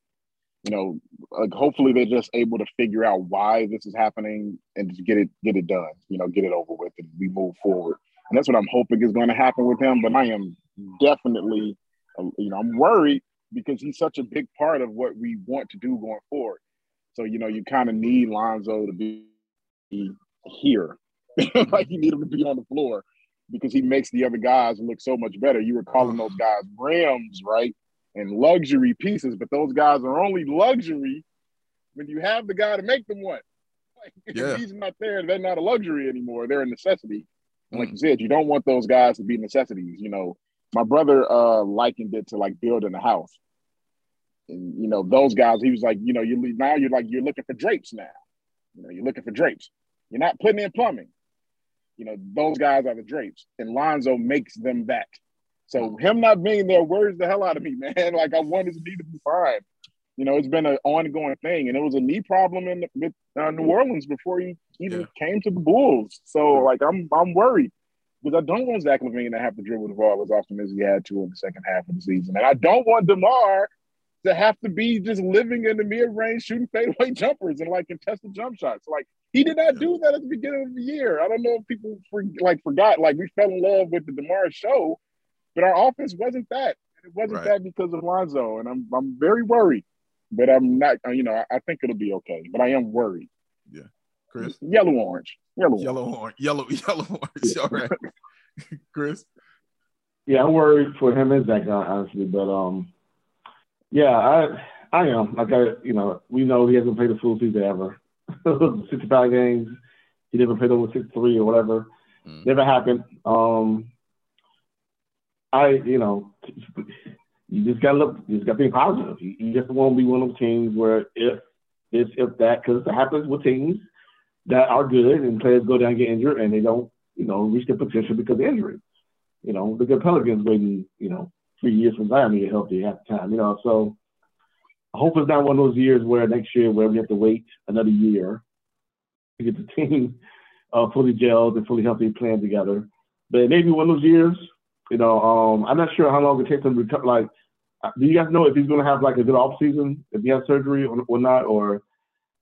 [SPEAKER 3] You know, like hopefully they're just able to figure out why this is happening and just get it get it done. You know, get it over with, and we move forward. And that's what I'm hoping is going to happen with him. But I am definitely, uh, you know, I'm worried because he's such a big part of what we want to do going forward. So, you know, you kind of need Lonzo to be here. like you need him to be on the floor because he makes the other guys look so much better. You were calling those guys rims, right? And luxury pieces, but those guys are only luxury when you have the guy to make them one. Like, yeah. if he's not there, they're not a luxury anymore. They're a necessity. And like you said, you don't want those guys to be necessities. You know, my brother uh likened it to like building a house. And you know, those guys, he was like, you know, you now you're like you're looking for drapes now. You know, you're looking for drapes. You're not putting in plumbing. You know, those guys are the drapes. And Lonzo makes them that. So him not being there worries the hell out of me, man. Like I want his knee to be fine you know, it's been an ongoing thing, and it was a knee problem in with uh, New Orleans before he even yeah. came to the Bulls. So, like, I'm I'm worried because I don't want Zach LaVine to have to dribble the ball as often as he had to in the second half of the season, and I don't want DeMar to have to be just living in the mid range shooting fadeaway jumpers and like contested jump shots. Like he did not do that at the beginning of the year. I don't know if people for, like forgot. Like we fell in love with the DeMar show, but our offense wasn't that. It wasn't right. that because of Lonzo, and I'm I'm very worried but I'm not. You know, I, I think it'll be okay. But I am worried.
[SPEAKER 1] Yeah, Chris.
[SPEAKER 3] Yellow orange. Yellow.
[SPEAKER 1] Yellow orange. Yellow. Yellow orange. All right, Chris.
[SPEAKER 2] Yeah, I'm worried for him and Zach, honestly, but um, yeah, I I am like I you know we know he hasn't played a full season ever, 65 games. He never played over 63 or whatever. Mm. Never happened. Um, I you know you just gotta look, you just gotta be positive. You, you just won't be one of those teams where if if if that because it happens with teams that are good and players go down and get injured and they don't you know reach their potential because of injury. You know, the good Pelicans waiting, you know, three years for Zion to get healthy half the time, you know. So I hope it's not one of those years where next year where we have to wait another year to get the team uh, fully gelled and fully healthy playing together. But maybe one of those years, you know, um, I'm not sure how long it takes him to recover. Like, do you guys know if he's going to have like a good off season if he has surgery or, or not? Or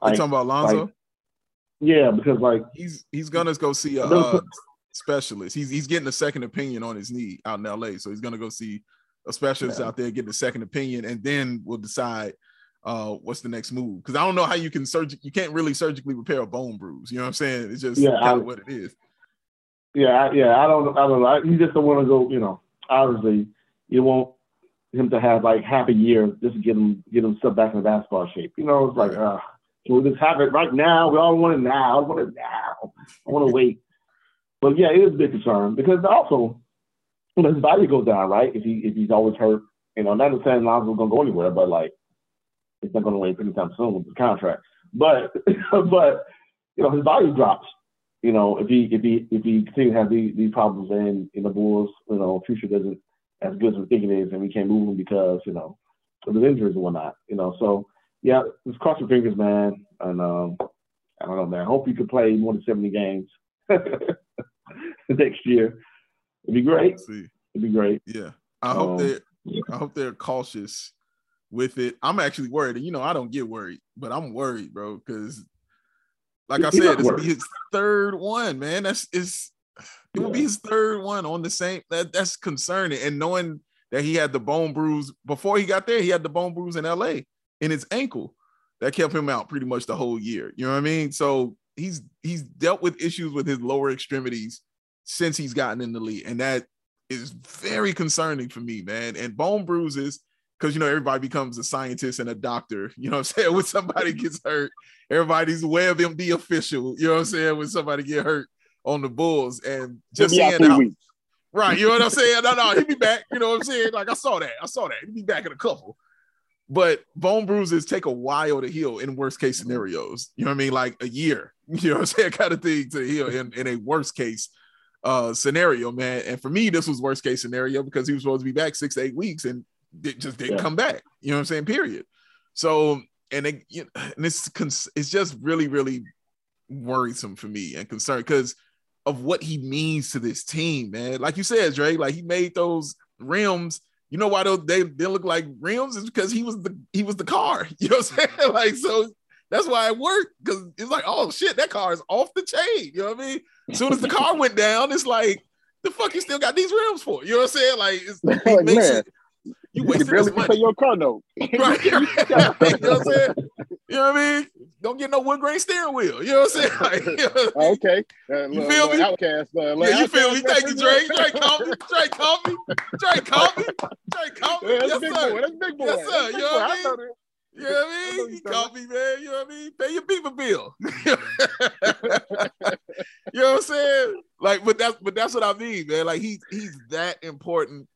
[SPEAKER 1] like, you talking about Lonzo?
[SPEAKER 2] Like, yeah, because like
[SPEAKER 1] he's he's gonna go see a, uh, specialist. He's he's getting a second opinion on his knee out in LA. So he's gonna go see a specialist yeah. out there, getting a second opinion, and then we'll decide uh what's the next move. Because I don't know how you can surgic you can't really surgically repair a bone bruise. You know what I'm saying? It's just yeah, I, what it is.
[SPEAKER 2] Yeah, yeah. I don't I don't know. You just don't want to go, you know, obviously you want him to have like half a year just to get him get him stuff back in the basketball shape. You know, it's like uh we just have it right now. We all want it now. I want it now. I want to wait. But yeah, it is a big concern because also, you know, his body goes down, right? If he if he's always hurt, you know, not saying Lonzo's gonna go anywhere, but like it's not gonna wait anytime soon with the contract. But but you know, his body drops. You know, if he if he if he continues to have these, these problems and in the Bulls, you know, future doesn't as good as we think it is, and we can't move him because you know of his injuries and whatnot. You know, so yeah, just cross your fingers, man. And um, I don't know, man. I hope you can play more than seventy games. next year. It'd be great. It'd be great.
[SPEAKER 1] Yeah. I hope um, they I hope they're cautious with it. I'm actually worried. And you know, I don't get worried, but I'm worried, bro, because like I said, this will be his third one, man. That's it's it will be his third one on the same that that's concerning. And knowing that he had the bone bruise before he got there, he had the bone bruise in LA in his ankle that kept him out pretty much the whole year. You know what I mean? So he's he's dealt with issues with his lower extremities since he's gotten in the league, and that is very concerning for me, man. And bone bruises, because you know everybody becomes a scientist and a doctor. You know what I'm saying? When somebody gets hurt, everybody's WebMD official. You know what I'm saying? When somebody get hurt on the Bulls, and just seeing how, right, you know what I'm saying? No, no, he'll be back. You know what I'm saying? Like I saw that, I saw that. He'll be back in a couple. But bone bruises take a while to heal in worst case scenarios. You know what I mean? Like a year, you know what I'm saying? Kind of thing to heal in, in a worst case uh scenario, man. And for me, this was worst case scenario because he was supposed to be back six to eight weeks and it just didn't yeah. come back. You know what I'm saying? Period. So and it, you know, and it's it's just really really worrisome for me and concerned because of what he means to this team, man. Like you said, Dre, like he made those rims you know why they they look like rims is because he was the he was the car. You know what I'm saying? like so that's why it worked because it's like oh shit that car is off the chain. You know what I mean? As soon as the car went down, it's like the fuck you still got these rims for? You know what I'm saying? Like it's, it makes it,
[SPEAKER 3] you wasted you barely money. pay your car note. right. you know what
[SPEAKER 1] I'm saying? You know what I mean? Don't get no wood grain steering wheel. You know what I'm saying? Like, you know
[SPEAKER 3] okay. Uh,
[SPEAKER 1] you feel me?
[SPEAKER 3] OutKast. Uh,
[SPEAKER 1] yeah, you feel me? Thank you, Drake. Drake, call me. Drake, call me. Drake, call me. Drake, call me. Yeah,
[SPEAKER 3] that's yes, big
[SPEAKER 1] sir.
[SPEAKER 3] boy. That's Big Boi.
[SPEAKER 1] Yes, sir.
[SPEAKER 3] You
[SPEAKER 1] know what I mean? You know what I mean? He called me, man. You know what I mean? Pay your people bill. you know what I'm saying? Like, but that's but that's what I mean, man. Like he he's that important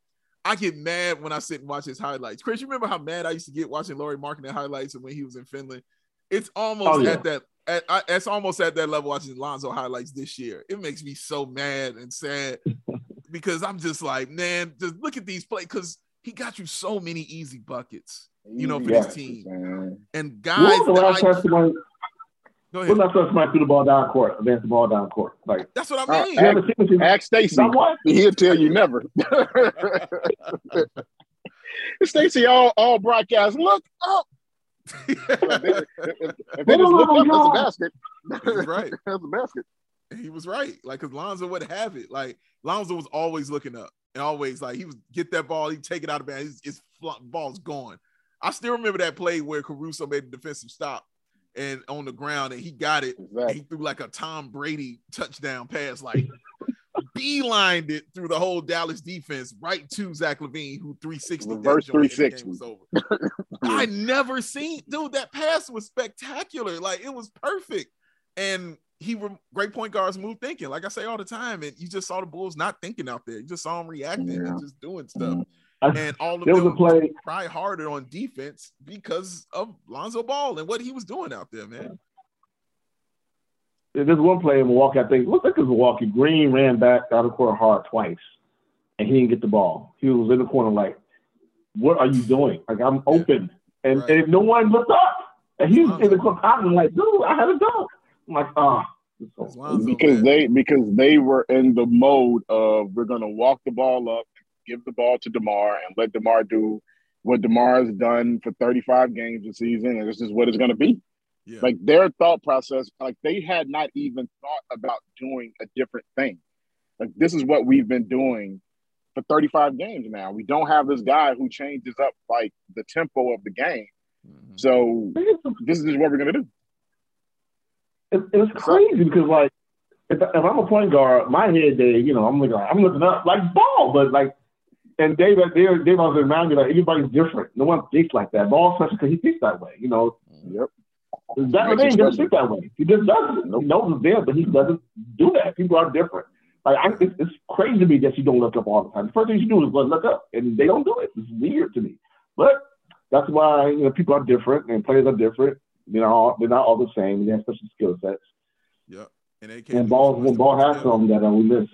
[SPEAKER 1] I get mad when I sit and watch his highlights. Chris, you remember how mad I used to get watching Lauri Markkanen highlights when he was in Finland? It's almost oh, yeah. at that. At, I, it's almost at that level watching Lonzo highlights this year. It makes me so mad and sad because I'm just like, man, just look at these plays because he got you so many easy buckets, you know, for yes, this team. Man. And guys,
[SPEAKER 2] I, Go ahead. We're not supposed to through the ball down court, advance the ball down court. Like
[SPEAKER 1] that's what I mean.
[SPEAKER 3] Uh, ask, ask Stacey. He'll tell you never. Stacey, all all broadcast, look up. If, if, it is look up, that's a basket.
[SPEAKER 1] He's right.
[SPEAKER 3] that's a basket.
[SPEAKER 1] He was right. Like, cause Lonzo would have it. Like Lonzo was always looking up and always like he was get that ball, he take it out of bounds. His, his ball's gone. I still remember that play where Caruso made a defensive stop and on the ground and he got it. Exactly. he threw like a Tom Brady touchdown pass, like beelined it through the whole Dallas defense right to Zach LaVine, who 360
[SPEAKER 3] Reverse 360
[SPEAKER 1] was over. I never seen, dude. That pass was spectacular. Like it was perfect, and he were great point guards move thinking. Like I say all the time, and you just saw the Bulls not thinking out there. You just saw them reacting yeah. and just doing stuff. Mm-hmm. And all of there them play. try harder on defense because of Lonzo Ball and what he was doing out there, man.
[SPEAKER 2] There's one play in Milwaukee, I think, looks like it was Milwaukee. Green ran back out of court hard twice, and he didn't get the ball. He was in the corner like, "What are you doing? Like I'm open." And, right. and no one looked up. And he was in the corner. I'm like, "Dude, I had a dunk." I'm like, "Oh."
[SPEAKER 3] because they because they were in the mode of we're gonna walk the ball up, give the ball to DeMar, and let DeMar do what DeMar has done for 35 games this season, and this is what it's gonna be. Yeah. Like their thought process, like they had not even thought about doing a different thing. Like this is what we've been doing for 35 games now. We don't have this guy who changes up like the tempo of the game. Mm-hmm. So this is what we're gonna do.
[SPEAKER 2] It, it's crazy because like if, if, I'm a point guard, my head day, you know, I'm looking I'm looking up like ball, but like and Dave, Dave, Dave was remind me like everybody's different. No one thinks like that. Ball special because he thinks that way. You know.
[SPEAKER 3] Yep.
[SPEAKER 2] Zach LaVine doesn't think that way. He just doesn't. Nope. He knows it's there, but he doesn't do that. People are different. Like I, it's, it's crazy to me that you don't look up all the time. The first thing you do is look up, and they don't do it. It's weird to me. But that's why you know people are different and players are different. They're not they're not all the same. They have special skill sets.
[SPEAKER 1] Yep.
[SPEAKER 2] And they can. And balls when ball has some that we miss.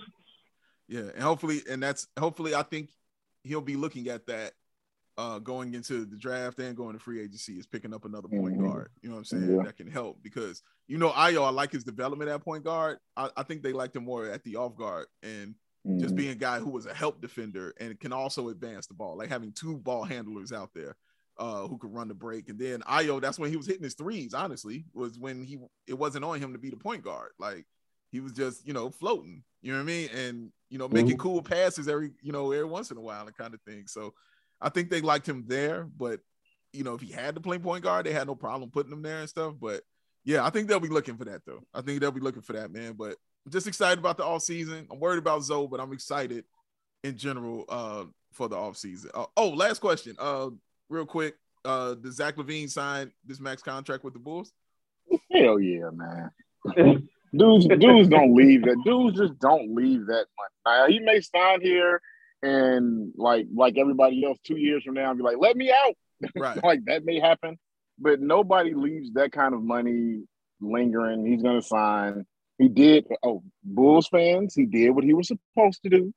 [SPEAKER 1] Yeah, and hopefully, and that's hopefully I think he'll be looking at that uh, going into the draft and going to free agency is picking up another point mm-hmm. guard. You know what I'm saying? Yeah. That can help because you know Ayo, I like his development at point guard. I, I think they liked him more at the off guard and mm-hmm. just being a guy who was a help defender and can also advance the ball, like having two ball handlers out there uh, who could run the break. And then Ayo, that's when he was hitting his threes. Honestly, was when he it wasn't on him to be the point guard. Like he was just you know floating. You know what I mean? And you know making mm-hmm. cool passes every you know every once in a while and kind of thing. So I think they liked him there, but you know, if he had to play point guard, they had no problem putting him there and stuff. But yeah, I think they'll be looking for that though. I think they'll be looking for that, man. But I'm just excited about the off season. I'm worried about Zo, but I'm excited in general uh, for the off season. Uh, oh, last question, uh, real quick. Uh, does Zach LaVine sign this max contract with the Bulls?
[SPEAKER 3] Hell yeah, man. dudes, dudes don't leave that. Dudes just don't leave that money. He may sign here and like like everybody else two years from now and be like let me out. Right. Like that may happen but nobody leaves that kind of money lingering. He's going to sign. He did oh bulls fans he did what he was supposed to do.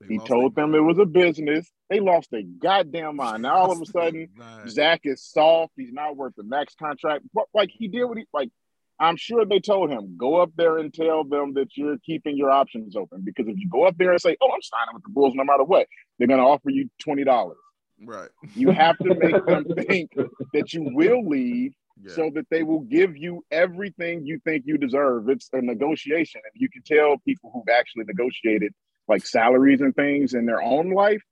[SPEAKER 3] They he told them it was a business. They lost their goddamn mind. Now all of a sudden zach is soft. He's not worth the max contract. But like he did what he like I'm sure they told him, go up there and tell them that you're keeping your options open. Because if you go up there and say, oh, I'm signing with the Bulls no matter what, they're going to offer you $20.
[SPEAKER 1] Right.
[SPEAKER 3] You have to make them think that you will leave yeah. so that they will give you everything you think you deserve. It's a negotiation. And you can tell people who've actually negotiated like salaries and things in their own life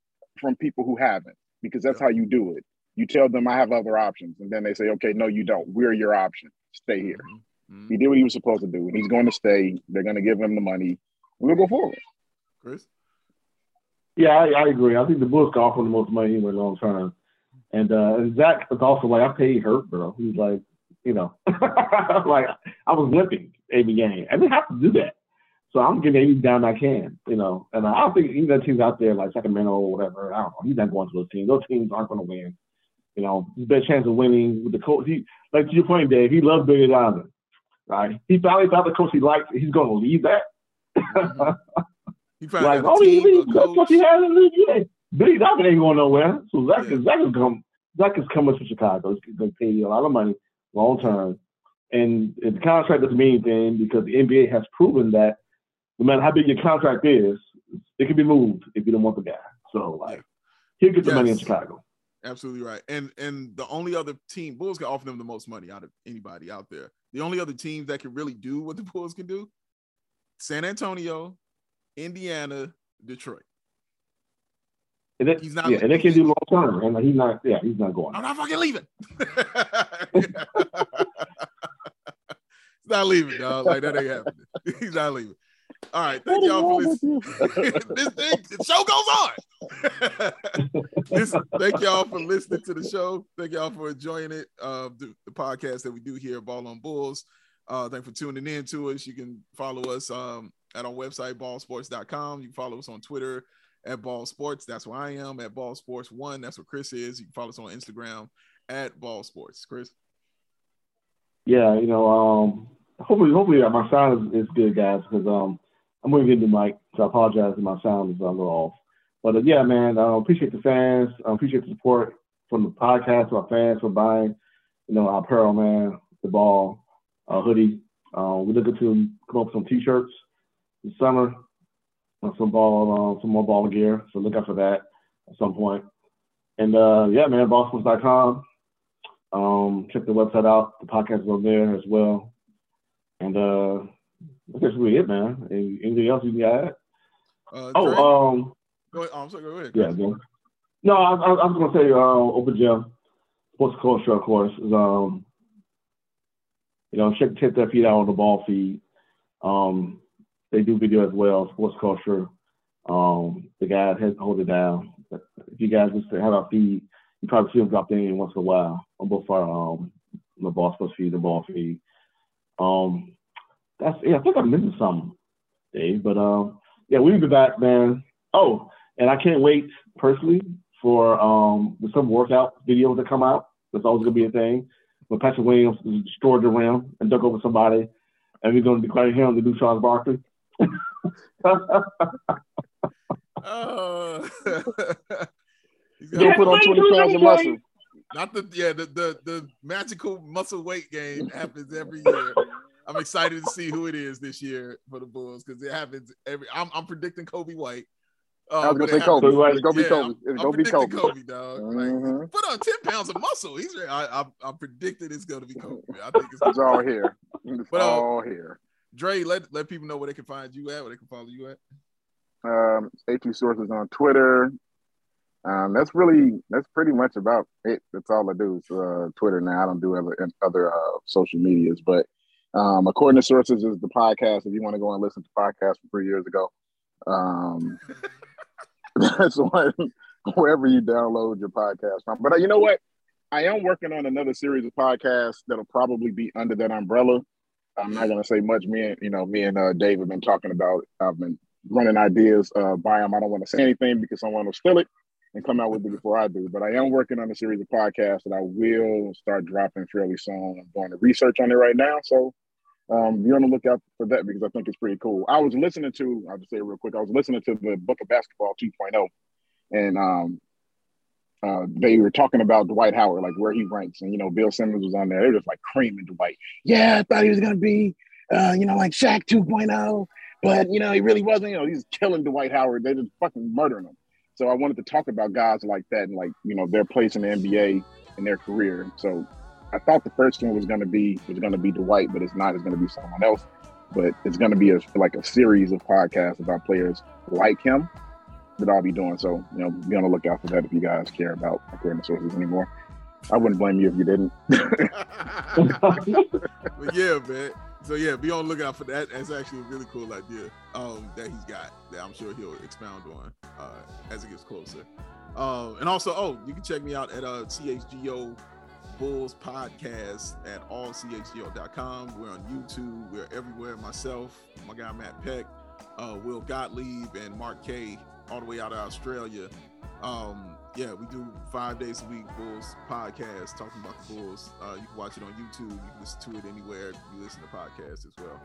[SPEAKER 3] from people who haven't, because that's yeah. how you do it. You tell them I have other options, and then they say, okay, no, you don't. We're your option. Stay here. Mm-hmm. Mm-hmm. He did what he was supposed to do, and he's going to stay. They're going to give him the money. We'll go forward.
[SPEAKER 1] Chris?
[SPEAKER 2] Yeah, I, I, agree. I think the Bulls can offer the most money in anyway long term. And uh, and Zach was also like, I paid hurt, bro. He's like, you know, like I was limping every game. I didn't have to do that. So I'm getting any down I can, you know. And I don't think even that teams out there like Sacramento or whatever, I don't know. He's not going to those teams. Those teams aren't going to win. You know, his best chance of winning with the coach. He like to your point, Dave. He loves Billy Donovan. Right? He finally found the coach he likes. He's going to leave that. Mm-hmm.
[SPEAKER 1] He like, oh, he, he,
[SPEAKER 2] that's what he has in the NBA. Billy Donovan ain't going nowhere. So Zach, yeah. Zach is come. Zach is coming to Chicago. He's going to pay you a lot of money long term. And the contract doesn't mean anything because the NBA has proven that no matter how big your contract is, it can be moved if you don't want the guy. So like, he'll get the yes. money in Chicago.
[SPEAKER 1] Absolutely right. And and the only other team, Bulls can offer them the most money out of anybody out there. The only other teams that can really do what the Bulls can do, San Antonio, Indiana, Detroit.
[SPEAKER 2] And it, he's not. Yeah, and they can do long term. And he's not. Yeah, he's not going.
[SPEAKER 1] I'm not fucking leaving. he's not leaving, dog. Like that ain't happening. He's not leaving. All right, thank y'all for listening. this thing, the show goes on. this, thank y'all for listening to the show. Thank y'all for enjoying it. Uh, the, the podcast that we do here, Ball on Bulls. Uh, thank for tuning in to us. You can follow us um, at our website, ballsports.com. You can follow us on Twitter at Ball Sports. That's where I am at Ball Sports One. That's where Chris is. You can follow us on Instagram at Ball Sports. Chris.
[SPEAKER 2] Yeah, you know, um, hopefully, hopefully my sound is, is good, guys, because um, I'm going to get the mic, so I apologize if my sound is a little off. But uh, yeah, man, I appreciate the fans. I appreciate the support from the podcast, my fans for buying, you know, our apparel, man, the ball, uh, hoodie. Uh, we're looking to come up with some t-shirts this summer, uh, some ball, some more ball gear. So look out for that at some point. And yeah, man, ballsports.com. Um, check the website out. The podcast is on there as well. And uh, that's really it, man. Anything else you can add? Uh, oh, um,
[SPEAKER 1] go ahead. Oh, I'm sorry. Go ahead.
[SPEAKER 2] Yeah, go. No, I, I, I was gonna say, uh, Open Gym, sports culture, of course, is um, you know, check tip their feet out on the ball feed. Um, they do video as well, sports culture. Um, the guys has hold it down. If you guys just have our feed, you probably see them drop in once in a while on both our um, the ball sports feed, the ball feed. Um, that's yeah, I think I mentioned something, Dave. But um, yeah, we'll be back, man. Oh, and I can't wait personally for um some workout videos that come out. That's always gonna be a thing. When Patrick Williams destroyed the rim and dug over somebody, and we're gonna declare him the new Charles Barkley.
[SPEAKER 1] oh.
[SPEAKER 3] He's gonna put on 20 pounds of muscle.
[SPEAKER 1] Not the yeah, the, the the magical muscle weight game happens every year. I'm excited to see who it is this year for the Bulls because it happens every. I'm, I'm predicting Coby White.
[SPEAKER 3] Uh, I was gonna say Coby. It's gonna be Coby. It's gonna be Coby.
[SPEAKER 1] Coby, dog. Mm-hmm. Like, put on ten pounds of muscle. He's. I, I, I'm predicting it's gonna be Coby. I think it's,
[SPEAKER 3] it's all here. It's but, uh, all here.
[SPEAKER 1] Dre, let let people know where they can find you at, where they can follow you at.
[SPEAKER 3] Um, A2 sources on Twitter. Um, that's really that's pretty much about it. That's all I do is uh, Twitter now. I don't do other other uh, social medias, but um, according to sources, is the podcast. If you want to go and listen to podcasts from three years ago, um, that's one wherever you download your podcast from. But uh, you know what? I am working on another series of podcasts that'll probably be under that umbrella. I'm not gonna say much. Me and you know, me and uh, Dave have been talking about. I've been running ideas uh, by them. I don't want to say anything because someone will steal it and come out with it before I do. But I am working on a series of podcasts that I will start dropping fairly soon. I'm doing the research on it right now, so um, be on the lookout for that because I think it's pretty cool. I was listening to, I'll just say real quick, I was listening to the Book of Basketball 2.0, and um, uh, they were talking about Dwight Howard, like where he ranks, and you know, Bill Simmons was on there. They were just like creaming Dwight. Yeah, I thought he was gonna be, uh, you know, like Shaq 2.0, but you know, he really wasn't. You know, he's killing Dwight Howard. They're just fucking murdering him. So I wanted to talk about guys like that and like you know their place in the NBA in their career. So I thought the first one was going to be was going to be Dwight, but it's not. It's going to be someone else. But it's going to be a, like a series of podcasts about players like him that I'll be doing. So you know, be on the lookout for that if you guys care about according sources anymore. I wouldn't blame you if you didn't.
[SPEAKER 1] but yeah, man. So yeah, be on the lookout for that. That's actually a really cool idea um, that he's got that I'm sure he'll expound on uh, as it gets closer. Um, and also, oh, you can check me out at uh, CHGO Bulls podcast at allchgo.com. We're on YouTube. We're everywhere. Myself, my guy Matt Peck, uh, Will Gottlieb, and Mark K, all the way out of Australia. Um, yeah, we do five days a week Bulls podcast talking about the Bulls. Uh, you can watch it on YouTube. You can listen to it anywhere you listen to podcasts as well.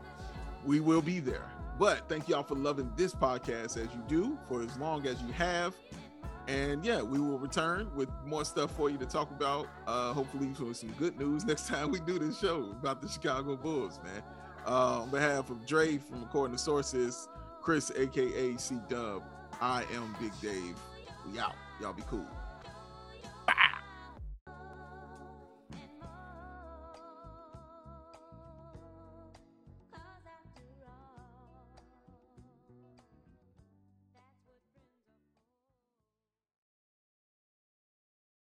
[SPEAKER 1] We will be there. But thank y'all for loving this podcast as you do for as long as you have. And yeah, we will return with more stuff for you to talk about. Uh, hopefully, for some good news next time we do this show about the Chicago Bulls, man. Uh, on behalf of Dre from According to Sources, Chris, aka C Dub, I am Big Dave. We out. Y'all be cool.